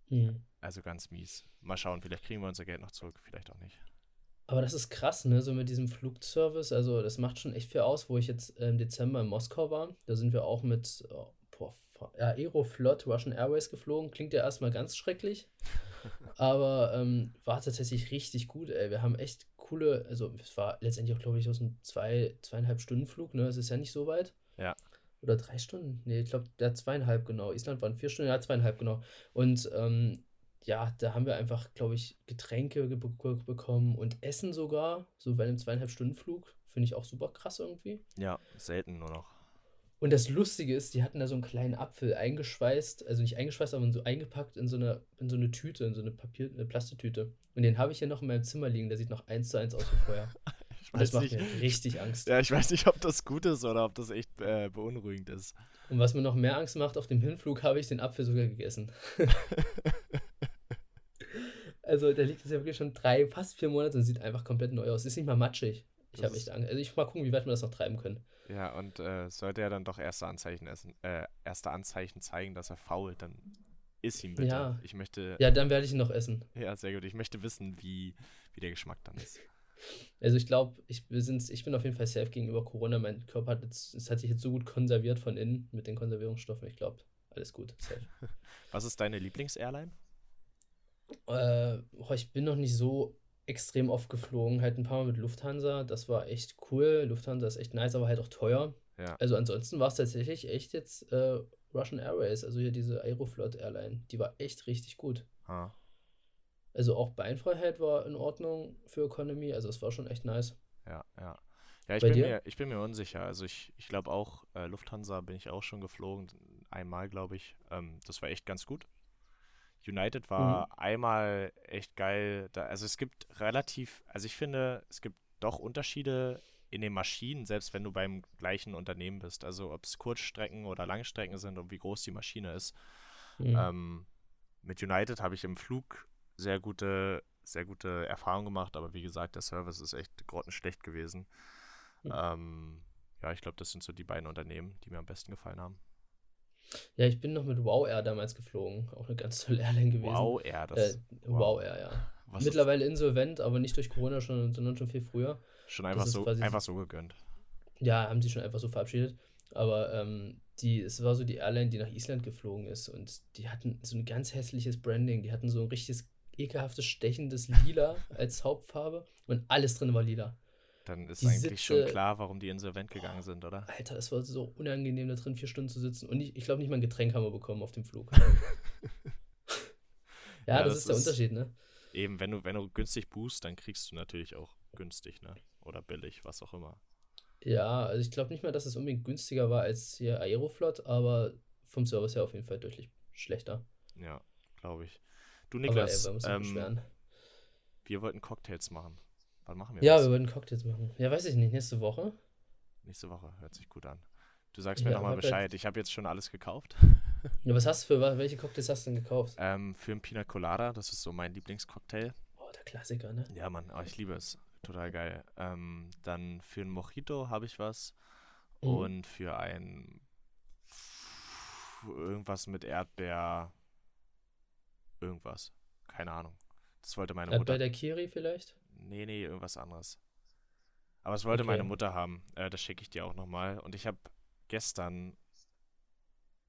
Hm. Also ganz mies. Mal schauen, vielleicht kriegen wir unser Geld noch zurück, vielleicht auch nicht. Aber das ist krass, ne? So mit diesem Flugservice. Also, das macht schon echt viel aus, wo ich jetzt im Dezember in Moskau war. Da sind wir auch mit oh, boah, Aeroflot Russian Airways geflogen. Klingt ja erstmal ganz schrecklich. *laughs* aber ähm, war tatsächlich richtig gut, ey. Wir haben echt coole, also es war letztendlich auch, glaube ich, aus einem zwei, zweieinhalb Stunden Flug, ne? Es ist ja nicht so weit. Ja. Oder drei Stunden? Nee, ich glaube, der zweieinhalb genau. Island waren vier Stunden, ja, zweieinhalb genau. Und ähm, ja, da haben wir einfach, glaube ich, Getränke ge be- bekommen und Essen sogar, so bei einem zweieinhalb Stunden Flug. Finde ich auch super krass irgendwie. Ja, selten nur noch. Und das Lustige ist, die hatten da so einen kleinen Apfel eingeschweißt, also nicht eingeschweißt, aber so eingepackt in so eine, in so eine Tüte, in so eine Papier, eine Plastiktüte. Und den habe ich hier noch in meinem Zimmer liegen, der sieht noch eins zu eins aus wie vorher. *laughs* Ich Und das weiß macht nicht, mir richtig Angst. ja, ich weiß nicht, ob das gut ist oder ob das echt äh, beunruhigend ist. Und was mir noch mehr Angst macht, auf dem Hinflug habe ich den Apfel sogar gegessen. *laughs* also der liegt jetzt ja wirklich schon drei, fast vier Monate und sieht einfach komplett neu aus. Ist nicht mal matschig. Ich habe echt Angst. Also ich mal gucken, wie weit wir das noch treiben können. Ja, und äh, sollte er dann doch erste Anzeichen essen, äh, erste Anzeichen zeigen, dass er fault, dann iss ihn bitte. Ja. Ich möchte, Ja, dann werde ich ihn noch essen. ja, sehr gut. Ich möchte wissen, wie, wie der Geschmack dann ist. Also ich glaube, ich, ich bin auf jeden Fall safe gegenüber Corona. Mein Körper hat, jetzt, es hat sich jetzt so gut konserviert von innen mit den Konservierungsstoffen. Ich glaube, alles gut. Safe. *laughs* Was ist deine Lieblings-Airline? Äh, oh, ich bin noch nicht so extrem oft geflogen. Halt ein paar Mal mit Lufthansa. Das war echt cool. Lufthansa ist echt nice, aber halt auch teuer. Ja. Also ansonsten war es tatsächlich echt jetzt äh, Russian Airways, also hier diese Aeroflot Airline. Die war echt richtig gut. Ah. Also auch Beinfreiheit war in Ordnung für Economy. Also es war schon echt nice. Ja, ja. Ja, ich Bei bin, dir? mir, ich bin mir unsicher. Also ich, ich glaube auch, äh, Lufthansa bin ich auch schon geflogen. Einmal, glaube ich. Ähm, das war echt ganz gut. United war einmal echt geil. Da, also es gibt relativ, also ich finde, es gibt doch Unterschiede in den Maschinen, selbst wenn du beim gleichen Unternehmen bist. Also ob es Kurzstrecken oder Langstrecken sind und wie groß die Maschine ist. Mhm. Ähm, mit United habe ich im Flug sehr gute, sehr gute Erfahrungen gemacht, aber wie gesagt, der Service ist echt grottenschlecht gewesen. Mhm. Ähm, ja, ich glaube, das sind so die beiden Unternehmen, die mir am besten gefallen haben. Ja, ich bin noch mit Wow Air damals geflogen. Auch eine ganz tolle Airline gewesen. Wow, ja, das Äh, wow Air, ja. was Mittlerweile insolvent, aber nicht durch Corona, schon, sondern schon viel früher. schon einfach so, einfach so gegönnt. Ja, haben sie schon einfach so verabschiedet. Aber ähm, die, es war so die Airline, die nach Island geflogen ist und die hatten so ein ganz hässliches Branding. Die hatten so ein richtiges ekelhaftes, stechendes Lila als Hauptfarbe und alles drin war lila. Dann ist Die eigentlich Sitze- schon klar, warum die insolvent gegangen sind, oder? Alter, es war so unangenehm, da drin vier Stunden zu sitzen. Und ich, ich glaube nicht mal ein Getränk haben wir bekommen auf dem Flug. *laughs* ja, Ja, das, das ist der ist- Unterschied, ne? Eben, wenn du, wenn du günstig buchst, dann kriegst du natürlich auch günstig, ne? Oder billig, was auch immer. Ja, also ich glaube nicht mal, dass es unbedingt günstiger war als hier Aeroflot, aber vom Service her auf jeden Fall deutlich schlechter. Ja, glaube ich. Du, Aber Niklas, ey, wir müssen ähm, wir wollten Cocktails machen. Wann machen wir Ja, das? wir wollten Cocktails machen. Ja, weiß ich nicht, nächste Woche? Nächste Woche, hört sich gut an. Du sagst mir Ja, nochmal ja- Bescheid. Ich habe jetzt schon alles gekauft. *laughs* Ja, was hast du für, welche Cocktails hast du denn gekauft? Ähm, für einen Pina Colada, das ist so mein Lieblingscocktail. Oh, der Klassiker, ne? Ja, Mann, oh, ich liebe es. Total geil. Ähm, dann für einen Mojito habe ich was. Mhm. Und für ein irgendwas mit Erdbeer. Irgendwas. Keine Ahnung. Das wollte meine Hat Mutter. bei der Kiri vielleicht? Nee, nee, irgendwas anderes. Aber es wollte Okay. meine Mutter haben. Äh, das schicke ich dir auch nochmal. Und ich habe gestern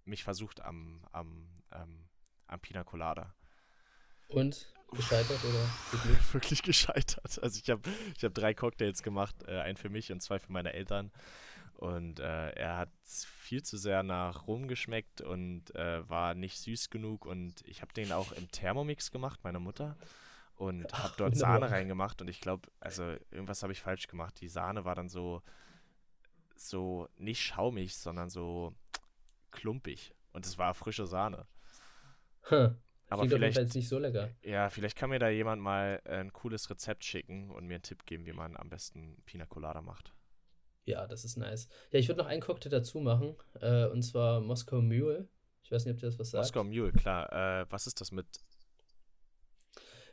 mich versucht am, am, ähm, am Pina Colada. Und? Gescheitert oder *laughs* geglückt? Wirklich gescheitert. Also ich habe ich hab drei Cocktails gemacht. Äh, einen für mich und zwei für meine Eltern. Und äh, er hat viel zu sehr nach Rum geschmeckt und äh, war nicht süß genug. Und ich habe den auch im Thermomix gemacht, meine Mutter. Und Ach, habe dort wunderbar. Sahne reingemacht. Und ich glaube, also irgendwas habe ich falsch gemacht. Die Sahne war dann so, so nicht schaumig, sondern so klumpig. Und es war frische Sahne. Hm. Aber Klingt vielleicht, jetzt nicht so lecker. ja, vielleicht kann mir da jemand mal ein cooles Rezept schicken und mir einen Tipp geben, wie man am besten Pina Colada macht. Ja, das ist nice. Ja, ich würde noch einen Cocktail dazu machen. Äh, und zwar Moskau Mule. Ich weiß nicht, ob dir das was sagt. Moskau Mule, klar. Äh, was ist das mit?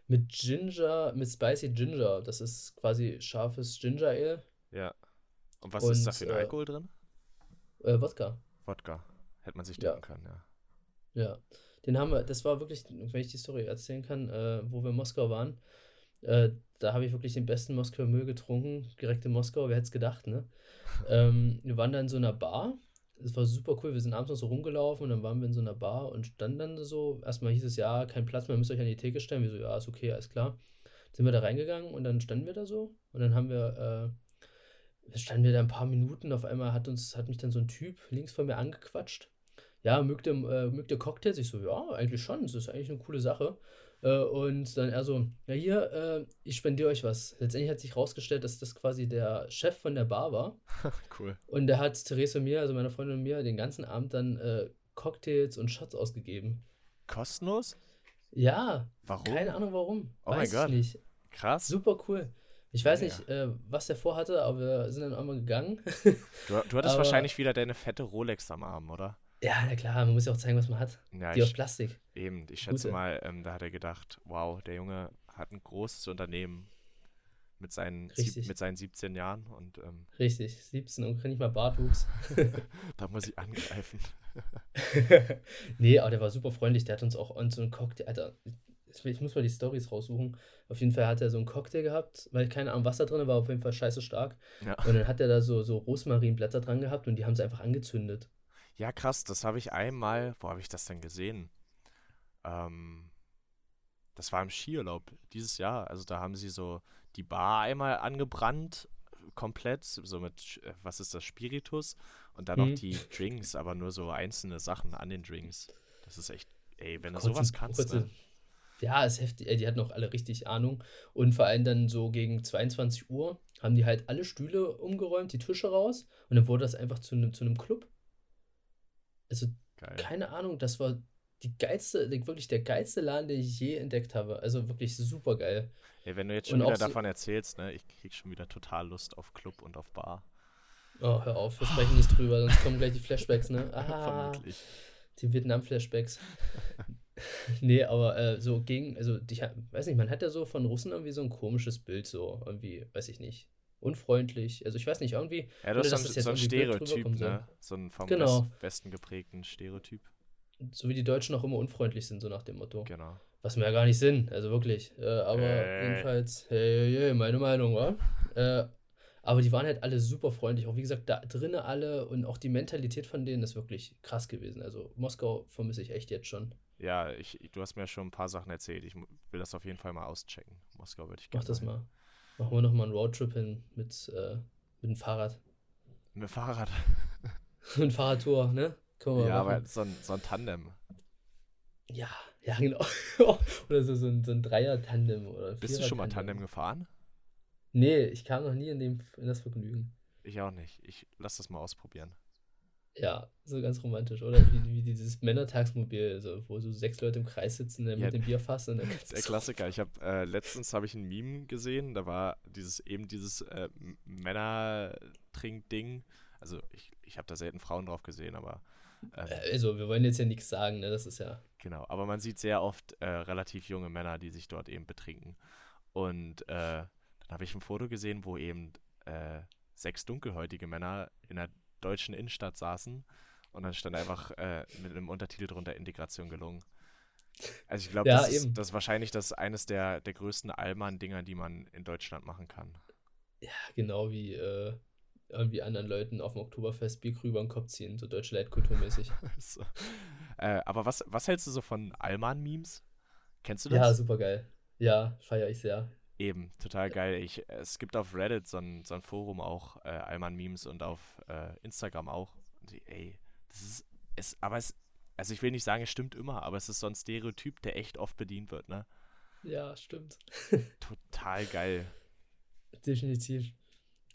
Mit Ginger, mit Spicy Ginger. Das ist quasi scharfes Ginger Ale. Ja. Und was ist da Und, für ein äh, Alkohol drin? Äh, Wodka. Wodka. Hätte man sich ja. denken können, ja. Ja. Den haben wir, das war wirklich, wenn ich die Story erzählen kann, äh, wo wir in Moskau waren. Da habe ich wirklich den besten Moskauer Müll getrunken. Direkt in Moskau, wer hätte es gedacht, ne? *laughs* ähm, wir waren da in so einer Bar. Es war super cool. Wir sind abends noch so rumgelaufen und dann waren wir in so einer Bar und standen dann so. Erstmal hieß es, ja, kein Platz mehr, müsst euch an die Theke stellen. Wir so, ja, ist okay, alles klar. Sind wir da reingegangen und dann standen wir da so und dann haben wir, äh, standen wir da ein paar Minuten. Auf einmal hat uns, hat mich dann so ein Typ links von mir angequatscht. Ja, mögt ihr, äh, mögt ihr Cocktails? Ich so, ja, eigentlich schon. Das ist eigentlich eine coole Sache. Äh, und dann er so, ja, hier, äh, ich spendiere euch was. Letztendlich hat sich rausgestellt, dass das quasi der Chef von der Bar war. *laughs* cool. Und der hat Therese und mir, also meiner Freundin und mir, den ganzen Abend dann äh, Cocktails und Shots ausgegeben. Kostenlos? Ja, Warum? keine Ahnung warum. Oh mein Gott. ich nicht. Krass. Super cool. Ich weiß Mega. nicht, äh, was der vorhatte, aber wir sind dann einmal gegangen. Du, du hattest *laughs* Aber- wahrscheinlich wieder deine fette Rolex am Arm, oder? Ja, na klar, man muss ja auch zeigen, was man hat. Ja, Die aus ich, Plastik. eben. Ich schätze Gute. mal, ähm, da hat er gedacht, wow, der Junge hat ein großes Unternehmen mit seinen, sieb, mit seinen 17 Jahren und ähm, Richtig, 17 und kann nicht mal Bartwuchs. *laughs* *laughs* da muss ich angreifen. *laughs* nee, aber der war super freundlich. Der hat uns auch so einen Cocktail. Alter, ich, ich muss mal die Stories raussuchen. Auf jeden Fall hat er so einen Cocktail gehabt, weil keine Ahnung, was da drin war, auf jeden Fall scheiße stark. Ja. Und dann hat er da so, so Rosmarinblätter dran gehabt und die haben sie einfach angezündet. Ja, krass, das habe ich einmal, wo habe ich das denn gesehen? Ähm, das war im Skiurlaub dieses Jahr. Also da haben sie so die Bar einmal angebrannt, komplett, so mit, äh, was ist das, Spiritus und dann Mhm. noch die Drinks, aber nur so einzelne Sachen an den Drinks. Das ist echt, ey, wenn du Kurze- sowas kannst, kurze- ne? Ja, ist heftig. Die hatten auch alle richtig Ahnung. Und vor allem dann so gegen 22 Uhr haben die halt alle Stühle umgeräumt, die Tische raus und dann wurde das einfach zu einem zu einem Club. Also Geil. keine Ahnung, das war die geilste, wirklich der geilste Laden, den ich je entdeckt habe. Also wirklich super geil. Ey, wenn du jetzt Und schon wieder auch so- davon erzählst, ne, ich krieg schon wieder total Lust auf Club und auf Bar. Oh, hör auf, wir sprechen nicht drüber, sonst kommen gleich die Flashbacks, ne? *laughs* Ah, Vermutlich. die Vietnam-Flashbacks. *laughs* nee, aber äh, so gegen, also ich weiß nicht, man hat ja so von Russen irgendwie so ein komisches Bild, so irgendwie, weiß ich nicht. Unfreundlich. Also ich weiß nicht, irgendwie. Ja, du Ohne, so, das jetzt so ein Stereotyp, ne? So ein vom Genau. West, Westen geprägten Stereotyp. So wie die Deutschen auch immer unfreundlich sind, so nach dem Motto. Genau. Was wir ja gar nicht sind, also wirklich. Äh, aber Äh. jedenfalls, hey, hey, hey, meine Meinung, wa? Äh, Aber die waren halt alle super freundlich. Auch wie gesagt, da drinnen alle und auch die Mentalität von denen ist wirklich krass gewesen. Also Moskau vermisse ich echt jetzt schon. Ja, ich, du hast mir schon ein paar Sachen erzählt. Ich will das auf jeden Fall mal auschecken. Moskau würde ich gerne. Mach das mal. Machen wir nochmal einen Roadtrip hin mit, äh, mit dem Fahrrad. Mit dem Fahrrad? *laughs* Ein Fahrradtour, ne? ja, aber so ein, so ein Tandem. Ja, ja, genau. *laughs* oder so, so ein, so ein Dreier-Tandem oder Bist du schon mal Tandem gefahren? Nee, ich kam noch nie in, dem, in das Vergnügen. Ich auch nicht. Ich lass das mal ausprobieren. Ja, so ganz romantisch, oder? Wie, wie dieses Männertagsmobil, so, wo so sechs Leute im Kreis sitzen ja, mit dem Bierfass. Und dann *laughs* der Klassiker. Ich habe äh, letztens habe ich ein Meme gesehen, da war dieses eben dieses äh, Männertrink-Ding. Also ich, ich habe da selten Frauen drauf gesehen, aber ähm, äh, also wir wollen jetzt ja nichts sagen, ne? Das ist ja. Genau, aber man sieht sehr oft äh, relativ junge Männer, die sich dort eben betrinken. Und äh, dann habe ich ein Foto gesehen, wo eben äh, sechs dunkelhäutige Männer in der deutschen Innenstadt saßen und dann stand einfach äh, mit einem Untertitel drunter Integration gelungen. Also ich glaube, ja, das, das, ist wahrscheinlich das eines der, der größten Allmann-Dinger, die man in Deutschland machen kann. Ja, genau wie äh, irgendwie anderen Leuten auf dem Oktoberfest Bier über den Kopf ziehen, so deutsche Leitkulturmäßig. *laughs* so. äh, aber was, was hältst du so von Allmann-Memes? Kennst du das? Ja, super geil. Ja, feiere ich sehr. Eben, total geil. Ich, es gibt auf Reddit so ein, so ein Forum auch, äh, Allmann-Memes und auf äh, Instagram auch. Und, ey, das ist, es, aber es, also ich will nicht sagen, es stimmt immer, aber es ist so ein Stereotyp, der echt oft bedient wird, ne? Ja, stimmt. *laughs* total geil. Definitiv.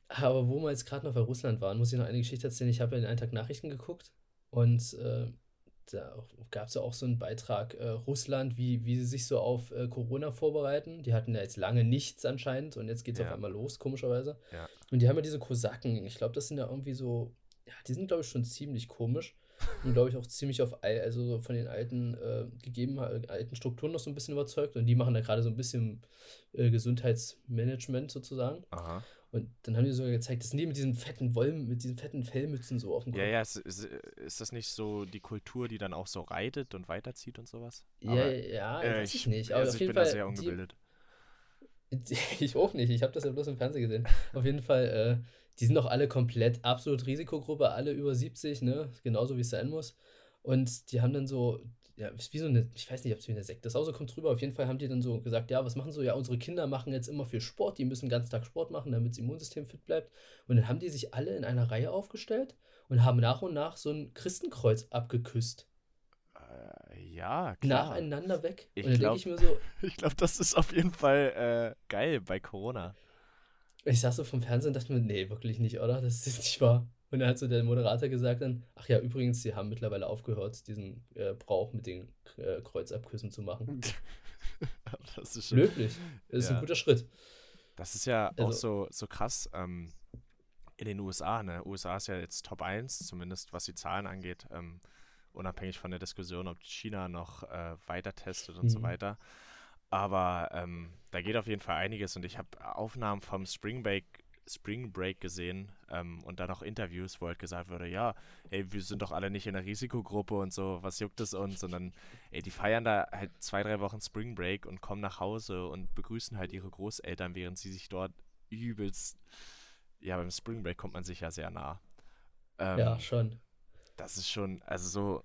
Aber wo wir jetzt gerade noch bei Russland waren, muss ich noch eine Geschichte erzählen. Ich habe ja in einen Tag Nachrichten geguckt und äh, da gab es ja auch so einen Beitrag, äh, Russland, wie, wie sie sich so auf äh, Corona vorbereiten. Die hatten ja jetzt lange nichts anscheinend und jetzt geht es ja. auf einmal los, komischerweise. Ja. Und die haben ja diese Kosaken. Ich glaube, das sind ja irgendwie so, ja, die sind, glaube ich, schon ziemlich komisch. *laughs* und glaube ich auch ziemlich auf, also von den alten äh, gegeben, alten Strukturen noch so ein bisschen überzeugt. Und die machen da gerade so ein bisschen äh, Gesundheitsmanagement sozusagen. Aha. Und dann haben die sogar gezeigt, das sind die mit diesen fetten Wollen, mit diesen fetten Fellmützen so auf dem Kopf. Ja, ja, ist, ist, ist, das nicht so die Kultur, die dann auch so reitet und weiterzieht und sowas? Ja, Aber, ja, äh, weiß ich, nicht. Aber also ich bin Fall, da sehr ungebildet. Die, *laughs* ich auch nicht, ich habe das ja bloß im Fernsehen gesehen. auf jeden Fall, äh, die sind doch alle komplett absolut Risikogruppe, alle über 70, ne? Genauso wie es sein muss. Und die haben dann so, ja, ist wie so eine, ich weiß nicht, ob es wie eine Sekte ist, außer kommt drüber. Auf jeden Fall haben die dann so gesagt, ja, was machen so? Ja, unsere Kinder machen jetzt immer viel Sport, die müssen den ganzen Tag Sport machen, damit das Immunsystem fit bleibt. Und dann haben die sich alle in einer Reihe aufgestellt und haben nach und nach so ein Christenkreuz abgeküsst. Äh, ja, klar. Nacheinander weg. Ich glaube, ich, so, *laughs* ich glaube, das ist auf jeden Fall äh, geil bei Corona. Ich saß so vom Fernsehen und dachte mir, nee, wirklich nicht, oder? Das ist nicht wahr. Und dann hat so der Moderator gesagt dann, ach ja, übrigens, sie haben mittlerweile aufgehört, diesen äh, Brauch mit den äh, Kreuzabküssen zu machen. *laughs* das ist schon, Löblich. Das ist ja. ein guter Schritt. Das ist ja also, auch so, so krass ähm, in den USA. Ne? USA ist ja jetzt Top 1, zumindest was die Zahlen angeht, ähm, unabhängig von der Diskussion, ob China noch äh, weiter testet und so mhm. weiter. Aber ähm, da geht auf jeden Fall einiges und ich habe Aufnahmen vom Spring Break Spring Break gesehen ähm, und dann auch Interviews, wo halt gesagt wurde, ja, ey, wir sind doch alle nicht in der Risikogruppe und so, was juckt es uns? Sondern, ey, die feiern da halt zwei, drei Wochen Spring Break und kommen nach Hause und begrüßen halt ihre Großeltern, während sie sich dort übelst, ja, beim Spring Break kommt man sich ja sehr nah. Ähm, ja, schon. Das ist schon, also so,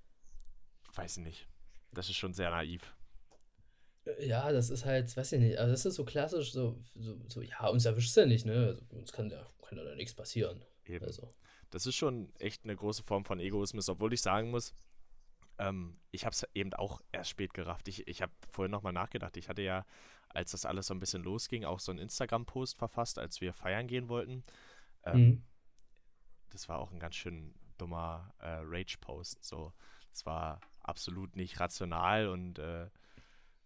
weiß ich nicht, das ist schon sehr naiv. Ja, das ist halt, weiß ich nicht, also das ist so klassisch, so, so, so ja, uns erwischt es ja nicht, ne? Also, uns kann ja, kann ja nichts passieren. Eben. Also. Das ist schon echt eine große Form von Egoismus, obwohl ich sagen muss, ähm, ich habe es eben auch erst spät gerafft. Ich, ich habe vorhin nochmal nachgedacht. Ich hatte ja, als das alles so ein bisschen losging, auch so einen Instagram-Post verfasst, als wir feiern gehen wollten. Ähm, mhm. Das war auch ein ganz schön dummer äh, Rage-Post. So, es war absolut nicht rational und äh,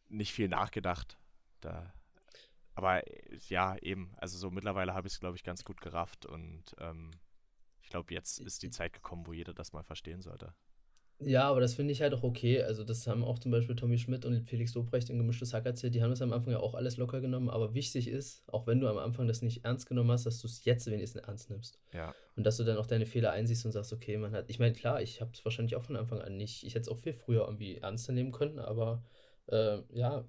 nicht viel nachgedacht. Da. Aber ja, eben, also so mittlerweile habe ich es, glaube ich, ganz gut gerafft und ähm, ich glaube, jetzt ist die Zeit gekommen, wo jeder das mal verstehen sollte. Ja, aber das finde ich halt auch okay. Also, das haben auch zum Beispiel Tommy Schmidt und Felix Lobrecht in Gemischtes Hack erzählt. Die haben das am Anfang ja auch alles locker genommen. Aber wichtig ist, auch wenn du am Anfang das nicht ernst genommen hast, dass du es jetzt wenigstens ernst nimmst. Ja. Und dass du dann auch deine Fehler einsiehst und sagst, okay, man hat. Ich meine, klar, ich habe es wahrscheinlich auch von Anfang an nicht. Ich hätte es auch viel früher irgendwie ernster nehmen können, aber äh, ja,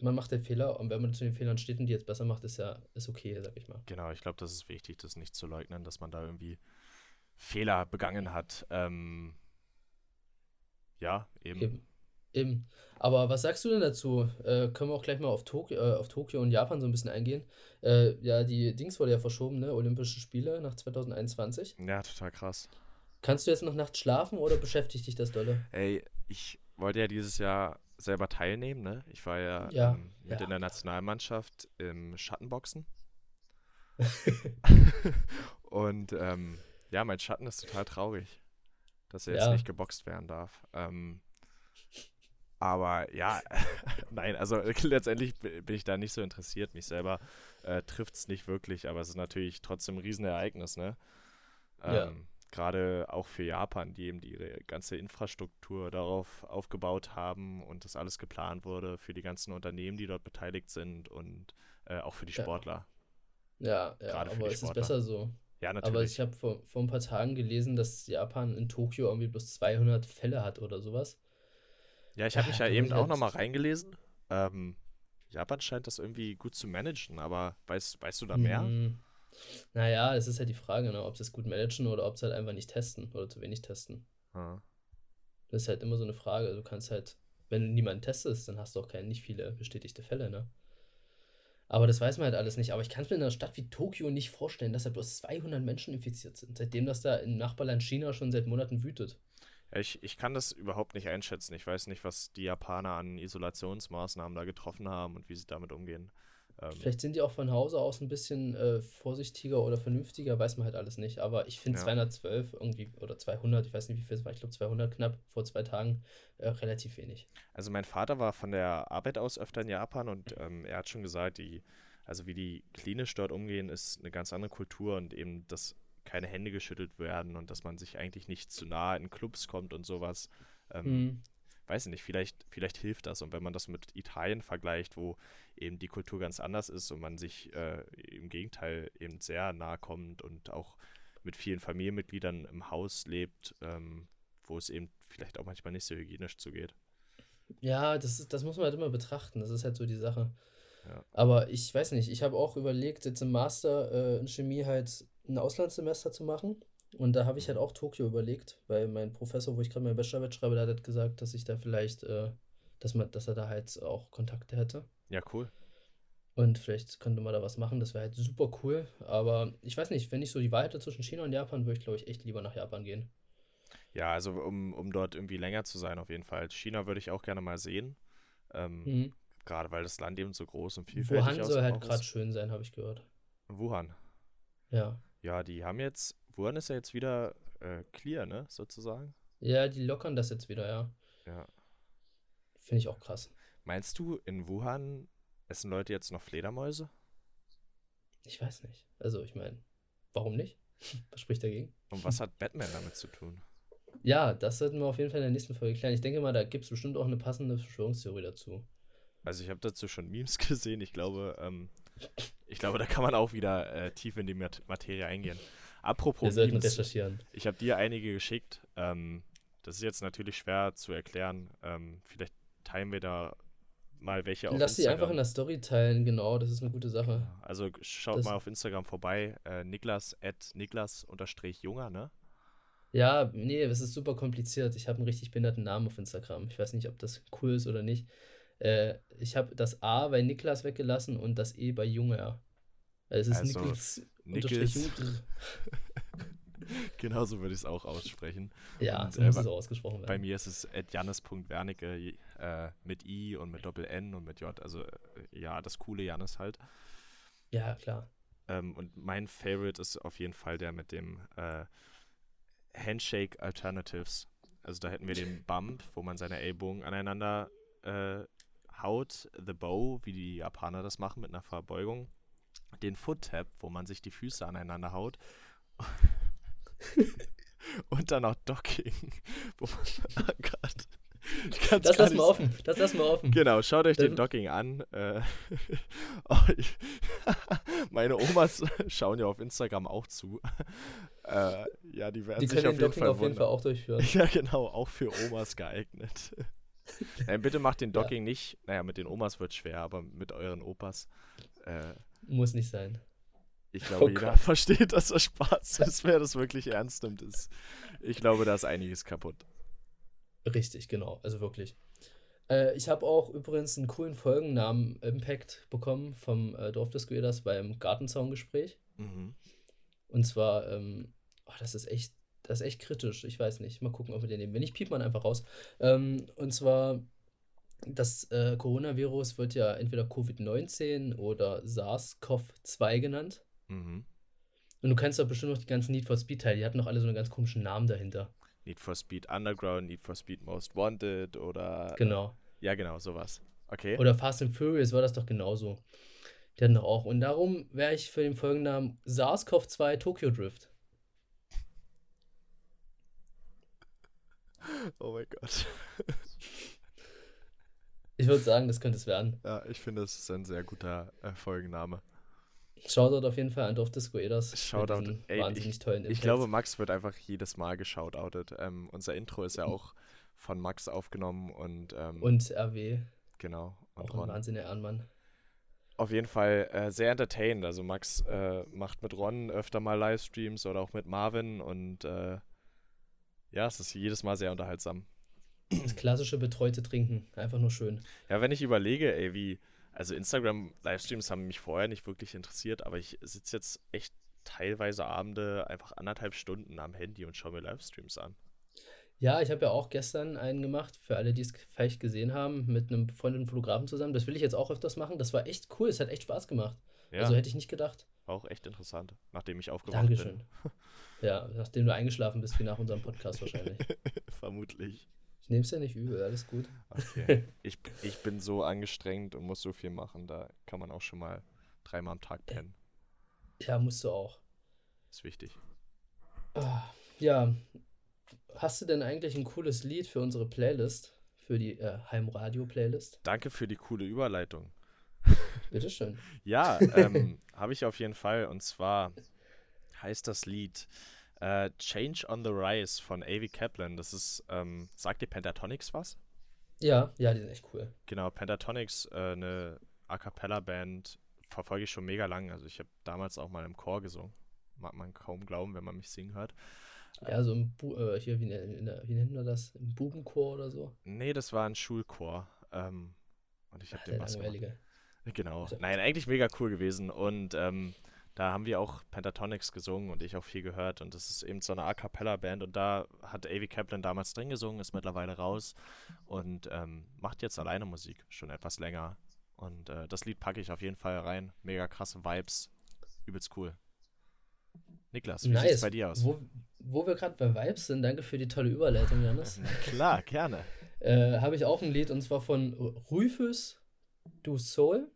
man macht den Fehler und wenn man zu den Fehlern steht und die jetzt besser macht, ist ja ist okay, sag ich mal. Genau, ich glaube, das ist wichtig, das nicht zu leugnen, dass man da irgendwie Fehler begangen hat. Ähm, ja, eben. Eben. Eben. Aber was sagst du denn dazu? Äh, können wir auch gleich mal auf, Tok äh, auf Tokio und Japan so ein bisschen eingehen? Äh, ja, die Dings wurde ja verschoben, ne? Olympische Spiele nach 2021. Ja, total krass. Kannst du jetzt noch nachts schlafen oder beschäftigt dich das dolle? Ey, ich wollte ja dieses Jahr selber teilnehmen, ne? Ich war ja, Ja, ähm, mit ja. in der Nationalmannschaft im Schattenboxen. *laughs* Und ähm, ja, mein Schatten ist total traurig, dass er jetzt Ja. nicht geboxt werden darf. Ähm, aber ja, *laughs* nein, also *laughs* letztendlich bin ich da nicht so interessiert. Mich selber äh, trifft es nicht wirklich, aber es ist natürlich trotzdem ein Riesenereignis, ne? Ähm, Gerade auch für Japan, die eben die ihre ganze Infrastruktur darauf aufgebaut haben und das alles geplant wurde für die ganzen Unternehmen, die dort beteiligt sind und äh, auch für die Ja. Sportler. Ja, ja, Gerade für aber es ist besser so. Ja, Aber natürlich. ich habe vor, vor ein paar Tagen gelesen, dass Japan in Tokio irgendwie bloß 200 Fälle hat oder sowas. Ja, ich habe mich ja da eben auch nochmal reingelesen. Ähm, Japan scheint das irgendwie gut zu managen, aber weißt, weißt du da mehr? Hm, Naja, es ist halt die Frage, ne, ob sie es gut managen oder ob sie halt einfach nicht testen oder zu wenig testen. Ah. Das ist halt immer so eine Frage. Du kannst halt, wenn du niemanden testest, dann hast du auch keine, nicht viele bestätigte Fälle, ne? Aber das weiß man halt alles nicht. Aber ich kann es mir in einer Stadt wie Tokio nicht vorstellen, dass da bloß 200 Menschen infiziert sind, seitdem das da im Nachbarland China schon seit Monaten wütet. Ja, ich, ich kann das überhaupt nicht einschätzen. Ich weiß nicht, was die Japaner an Isolationsmaßnahmen da getroffen haben und wie sie damit umgehen. Ähm, Vielleicht sind die auch von Hause aus ein bisschen äh, vorsichtiger oder vernünftiger, weiß man halt alles nicht. Aber ich finde Ja. 212 irgendwie oder 200, ich weiß nicht, wie viel es war, ich glaube 200 knapp vor zwei Tagen, äh, relativ wenig. Also mein Vater war von der Arbeit aus öfter in Japan und ähm, er hat schon gesagt, die, also wie die klinisch dort umgehen, ist eine ganz andere Kultur und eben, dass keine Hände geschüttelt werden und dass man sich eigentlich nicht zu nah in Clubs kommt und sowas. Ähm, Hm. Weiß ich nicht, vielleicht, vielleicht hilft das. Und wenn man das mit Italien vergleicht, wo eben die Kultur ganz anders ist und man sich äh, im Gegenteil eben sehr nahe kommt und auch mit vielen Familienmitgliedern im Haus lebt, ähm, wo es eben vielleicht auch manchmal nicht so hygienisch zugeht. Ja, das, ist- das muss man halt immer betrachten. Das ist halt so die Sache. Ja. Aber ich weiß nicht, ich habe auch überlegt, jetzt im Master äh, in Chemie halt ein Auslandssemester zu machen. Und da habe ich halt auch Tokio überlegt, weil mein Professor, wo ich gerade meine Bachelorarbeit schreibe, der hat halt gesagt, dass ich da vielleicht, äh, dass man, dass er da halt auch Kontakte hätte. Ja, cool. Und vielleicht könnte man da was machen, das wäre halt super cool. Aber ich weiß nicht, wenn ich so die Wahl hätte zwischen China und Japan, würde ich, glaube ich, echt lieber nach Japan gehen. Ja, also um, um dort irgendwie länger zu sein, auf jeden Fall. China würde ich auch gerne mal sehen. Ähm, Mhm. Gerade weil das Land eben so groß und vielfältig Wuhan aus- soll halt gerade ist. schön sein, habe ich gehört. Wuhan. Ja. Ja, die haben jetzt, Wuhan ist ja jetzt wieder äh, clear, ne, sozusagen. Ja, die lockern das jetzt wieder, ja. Ja. Finde ich auch krass. Meinst du, in Wuhan essen Leute jetzt noch Fledermäuse? Ich weiß nicht. Also, ich meine, warum nicht? *laughs* Was spricht dagegen? Und was hat Batman damit zu tun? Ja, das sollten wir auf jeden Fall in der nächsten Folge klären. Ich denke mal, da gibt es bestimmt auch eine passende Verschwörungstheorie dazu. Also ich habe dazu schon Memes *laughs* gesehen. Ich glaube, ähm, ich glaube, da kann man auch wieder äh, tief in die Mat Materie eingehen. Wir Apropos sollten Memes, recherchieren. ich habe dir einige geschickt. Ähm, das ist jetzt natürlich schwer zu erklären. Ähm, vielleicht teilen wir da mal welche auf Lass die einfach in Instagram. der Story teilen, genau, das ist eine gute Sache. Also schaut Das- mal auf Instagram vorbei. Äh, Niklas at Niklas unterstrich Junger, ne? Ja, nee, es ist super kompliziert. Ich habe einen richtig behinderten Namen auf Instagram. Ich weiß nicht, ob das cool ist oder nicht. Äh, ich habe das A bei Niklas weggelassen und das E bei Junger. Also es ist Also, Niklas Junger. *laughs* Genauso würde ich es auch aussprechen. Ja, Und, so äh, muss bei- es auch ausgesprochen Bei werden. mir ist es at jannis.wernicke äh, mit I und mit Doppel N und mit J. Also äh, ja, das coole Jannis halt. Ja, klar. Ähm, und mein Favorite ist auf jeden Fall der mit dem äh, Handshake Alternatives. Also da hätten wir den *laughs* Bump, wo man seine Ellbogen aneinander äh, haut, The Bow, wie die Japaner das machen mit einer Verbeugung, den Foot Tap, wo man sich die Füße aneinander haut *laughs* und dann auch Docking, *laughs* wo man oh Gott. Kann's Das lassen wir offen. Das lassen wir offen. Genau, schaut euch den Docking an. Äh, *laughs* oh, ich, meine Omas schauen ja auf Instagram auch zu. Äh, ja, die werden Die sich auf den jeden Docking Fall auf jeden Fall auch durchführen. Ja, genau, auch für Omas geeignet. Nein, bitte macht den Docking nicht. Naja, mit den Omas wird schwer, aber mit euren Opas. Äh, Muss nicht sein. ich glaube, Oh jeder Gott. *laughs* versteht, dass das Spaß ist. Wer das wirklich ernst nimmt, ist. Ich glaube, da ist einiges kaputt. Richtig, genau. Also wirklich. Äh, ich habe auch übrigens einen coolen Folgennamen Impact bekommen vom äh, Dorfdisco-Eders beim Gartenzaungespräch. Mhm. Und zwar, ähm, oh, das ist echt, das ist echt kritisch. Ich weiß nicht. Mal gucken, ob wir den nehmen. Wenn nicht, piept man einfach raus. Ähm, und zwar, das äh, Coronavirus wird ja entweder Covid-19 oder SARS-CoV-2 genannt. Mhm. Und du kennst doch bestimmt noch die ganzen Need for Speed-Teile. Die hatten doch alle so einen ganz komischen Namen dahinter. Need for Speed Underground, Need for Speed Most Wanted oder. Genau. Ja, genau, sowas. Okay. Oder Fast and Furious war das doch genauso. Die hatten doch auch. Und darum wäre ich für den Folgennamen SARS-CoV-2 Tokyo Drift. *laughs* oh mein Gott. *laughs* Ich würde sagen, das könnte es werden. Ja, ich finde, es ist ein sehr guter äh, Folgenname. Shoutout auf jeden Fall an Dorf Disco Eders. Shoutout. Ey, wahnsinnig tollen Ich Impacts. glaube, Max wird einfach jedes Mal geshoutoutet. Ähm, unser Intro ist ja auch von Max aufgenommen und, ähm, Und RW, genau. Und auch ein wahnsinniger Ehrenmann. Auf jeden Fall äh, sehr entertainend. Also Max äh, macht mit Ron öfter mal Livestreams oder auch mit Marvin und äh, ja, es ist jedes Mal sehr unterhaltsam. Das klassische betreute Trinken. Einfach nur schön. Ja, wenn ich überlege, ey, wie, also Instagram-Livestreams haben mich vorher nicht wirklich interessiert, aber ich sitze jetzt echt teilweise Abende einfach anderthalb Stunden am Handy und schaue mir Livestreams an. Ja, ich habe ja auch gestern einen gemacht, für alle, die es vielleicht gesehen haben, mit einem befreundeten Fotografen zusammen. Das will ich jetzt auch öfters machen. Das war echt cool. Es hat echt Spaß gemacht. Ja, Also hätte ich nicht gedacht. war auch echt interessant, nachdem ich aufgewacht Dankeschön. *laughs* Ja, nachdem du eingeschlafen bist, wie nach unserem Podcast wahrscheinlich. bin. *laughs* Vermutlich. Ich nehme es ja nicht übel, alles gut. Okay. *laughs* ich, ich bin so angestrengt und muss so viel machen, da kann man auch schon mal dreimal am Tag pennen. Ja, musst du auch. Ist wichtig. Ah, Ja, hast du denn eigentlich ein cooles Lied für unsere Playlist? Für die äh, Heimradio-Playlist? Danke für die coole Überleitung. Bitteschön. *laughs* Ja, ähm, *laughs* habe ich auf jeden Fall. Und zwar heißt das Lied äh, Change on the Rise von Avi Kaplan. Das ist, ähm, sagt dir Pentatonics was? Ja, ja, die sind echt cool. Genau, Pentatonics, äh, eine A Cappella-Band, verfolge ich schon mega lang. Also ich habe damals auch mal im Chor gesungen. Mag man kaum glauben, wenn man mich singen hört. Ja, so im Bu äh, hier, wie, ne- wie nennt man das? Im Bubenchor oder so? Nee, das war ein Schulchor. Ähm, und ich habe den Bass. Genau. Also- Nein, eigentlich mega cool gewesen. Und ähm, da haben wir auch Pentatonics gesungen und ich auch viel gehört. Und das ist eben so eine A Cappella-Band. Und da hat Avi Kaplan damals drin gesungen, ist mittlerweile raus und ähm, macht jetzt alleine Musik, schon etwas länger. Und äh, das Lied packe ich auf jeden Fall rein. Mega krasse Vibes. Übelst cool. Niklas, wie Nice. bei dir aus? Wo, wo wir gerade bei Vibes sind, danke für die tolle Überleitung, Janis. *laughs* Klar, gerne. äh, Habe ich auch ein Lied und zwar von Rufus Du Soul,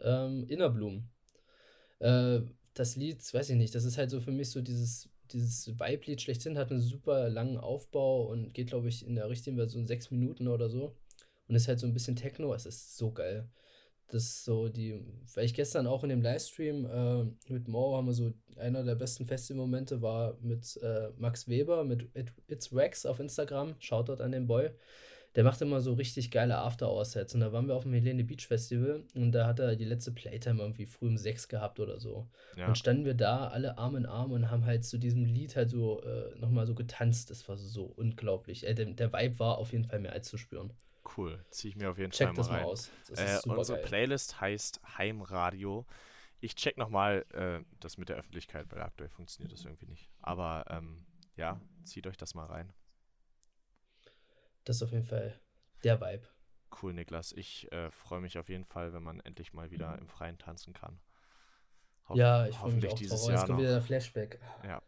ähm, Innerblumen. Äh, das Lied, weiß ich nicht, das ist halt so für mich so dieses, dieses Vibe-Lied schlechthin, hat einen super langen Aufbau und geht, glaube ich, in der richtigen Version sechs Minuten oder so. Und ist halt so ein bisschen Techno, es ist so geil. Das so die, weil ich gestern auch in dem Livestream äh, mit Mo haben wir so, einer der besten Festivalmomente war mit äh, Max Weber, mit It, It's Wax auf Instagram, Shoutout an den Boy. Der macht immer so richtig geile After-Hour-Sets. Und da waren wir auf dem Helene Beach Festival und da hat er die letzte Playtime irgendwie früh um sechs gehabt oder so. Ja. Und standen wir da alle Arm in Arm und haben halt zu diesem Lied halt so äh, nochmal so getanzt. Das war so unglaublich. Äh, der, der Vibe war auf jeden Fall mehr als zu spüren. Cool. Ziehe ich mir auf jeden Check Fall mal das mal aus. Das Äh, unsere geil. Playlist heißt Heimradio. Ich check nochmal äh, das mit der Öffentlichkeit, weil aktuell funktioniert das irgendwie nicht. Aber ähm, ja, zieht euch das mal rein. Das ist auf jeden Fall der Vibe. Cool, Niklas. Ich äh, freue mich auf jeden Fall, wenn man endlich mal wieder im Freien tanzen kann. Hoff- ja, ich freue mich auch dieses drauf. Jahr Jetzt kommt noch. wieder der Flashback. Ja,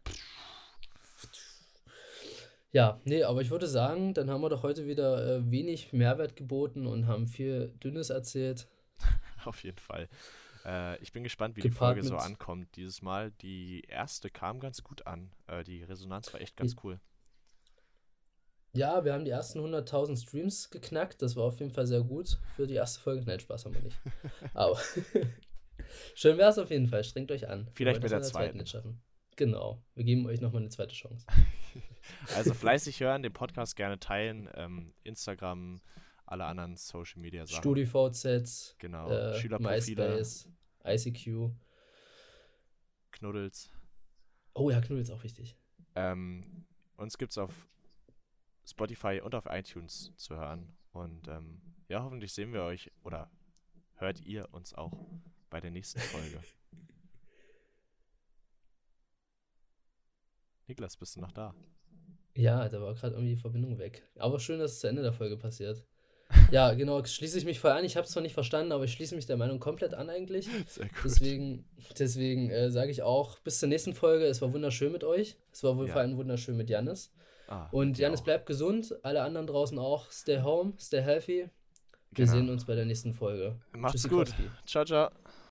Ja, nee, aber ich würde sagen, dann haben wir doch heute wieder äh, wenig Mehrwert geboten und haben viel Dünnes erzählt. *laughs* auf jeden Fall. Äh, ich bin gespannt, wie die Gepaart Folge so ankommt dieses Mal. Die erste kam ganz gut an. Äh, die Resonanz war echt ganz cool. Ja, wir haben die ersten 100.000 Streams geknackt. Das war auf jeden Fall sehr gut für die erste Folge. Nein, Spaß haben wir nicht. *laughs* Aber *laughs* schön wäre es auf jeden Fall. Strengt euch an. Vielleicht mit der in zweiten zweiten. Genau. Wir geben euch nochmal eine zweite Chance. *laughs* Also fleißig hören, den Podcast gerne teilen, ähm, Instagram alle anderen Social Media Sachen. StudiVZ, Genau. äh, Schülerprofile, MySpace, ICQ. Knuddels. Oh ja, Knuddels auch wichtig. Ähm, uns gibt's auf Spotify und auf iTunes zu hören. Und ähm, ja, hoffentlich sehen wir euch oder hört ihr uns auch bei der nächsten Folge. *laughs* Niklas, bist du noch da? Ja, da war gerade irgendwie die Verbindung weg. Aber schön, dass es zu Ende der Folge passiert. *laughs* Ja, genau, schließe ich mich voll an. Ich habe es zwar nicht verstanden, aber ich schließe mich der Meinung komplett an eigentlich. *laughs* Sehr gut. Deswegen, deswegen äh, sage ich auch, bis zur nächsten Folge. Es war wunderschön mit euch. Es war wohl Ja. vor allem wunderschön mit Janis. Ah, Und Janis bleibt gesund, alle anderen draußen auch. Stay home, stay healthy. Wir Genau. sehen uns bei der nächsten Folge. Macht's gut. Tschüssikowski. Ciao, ciao.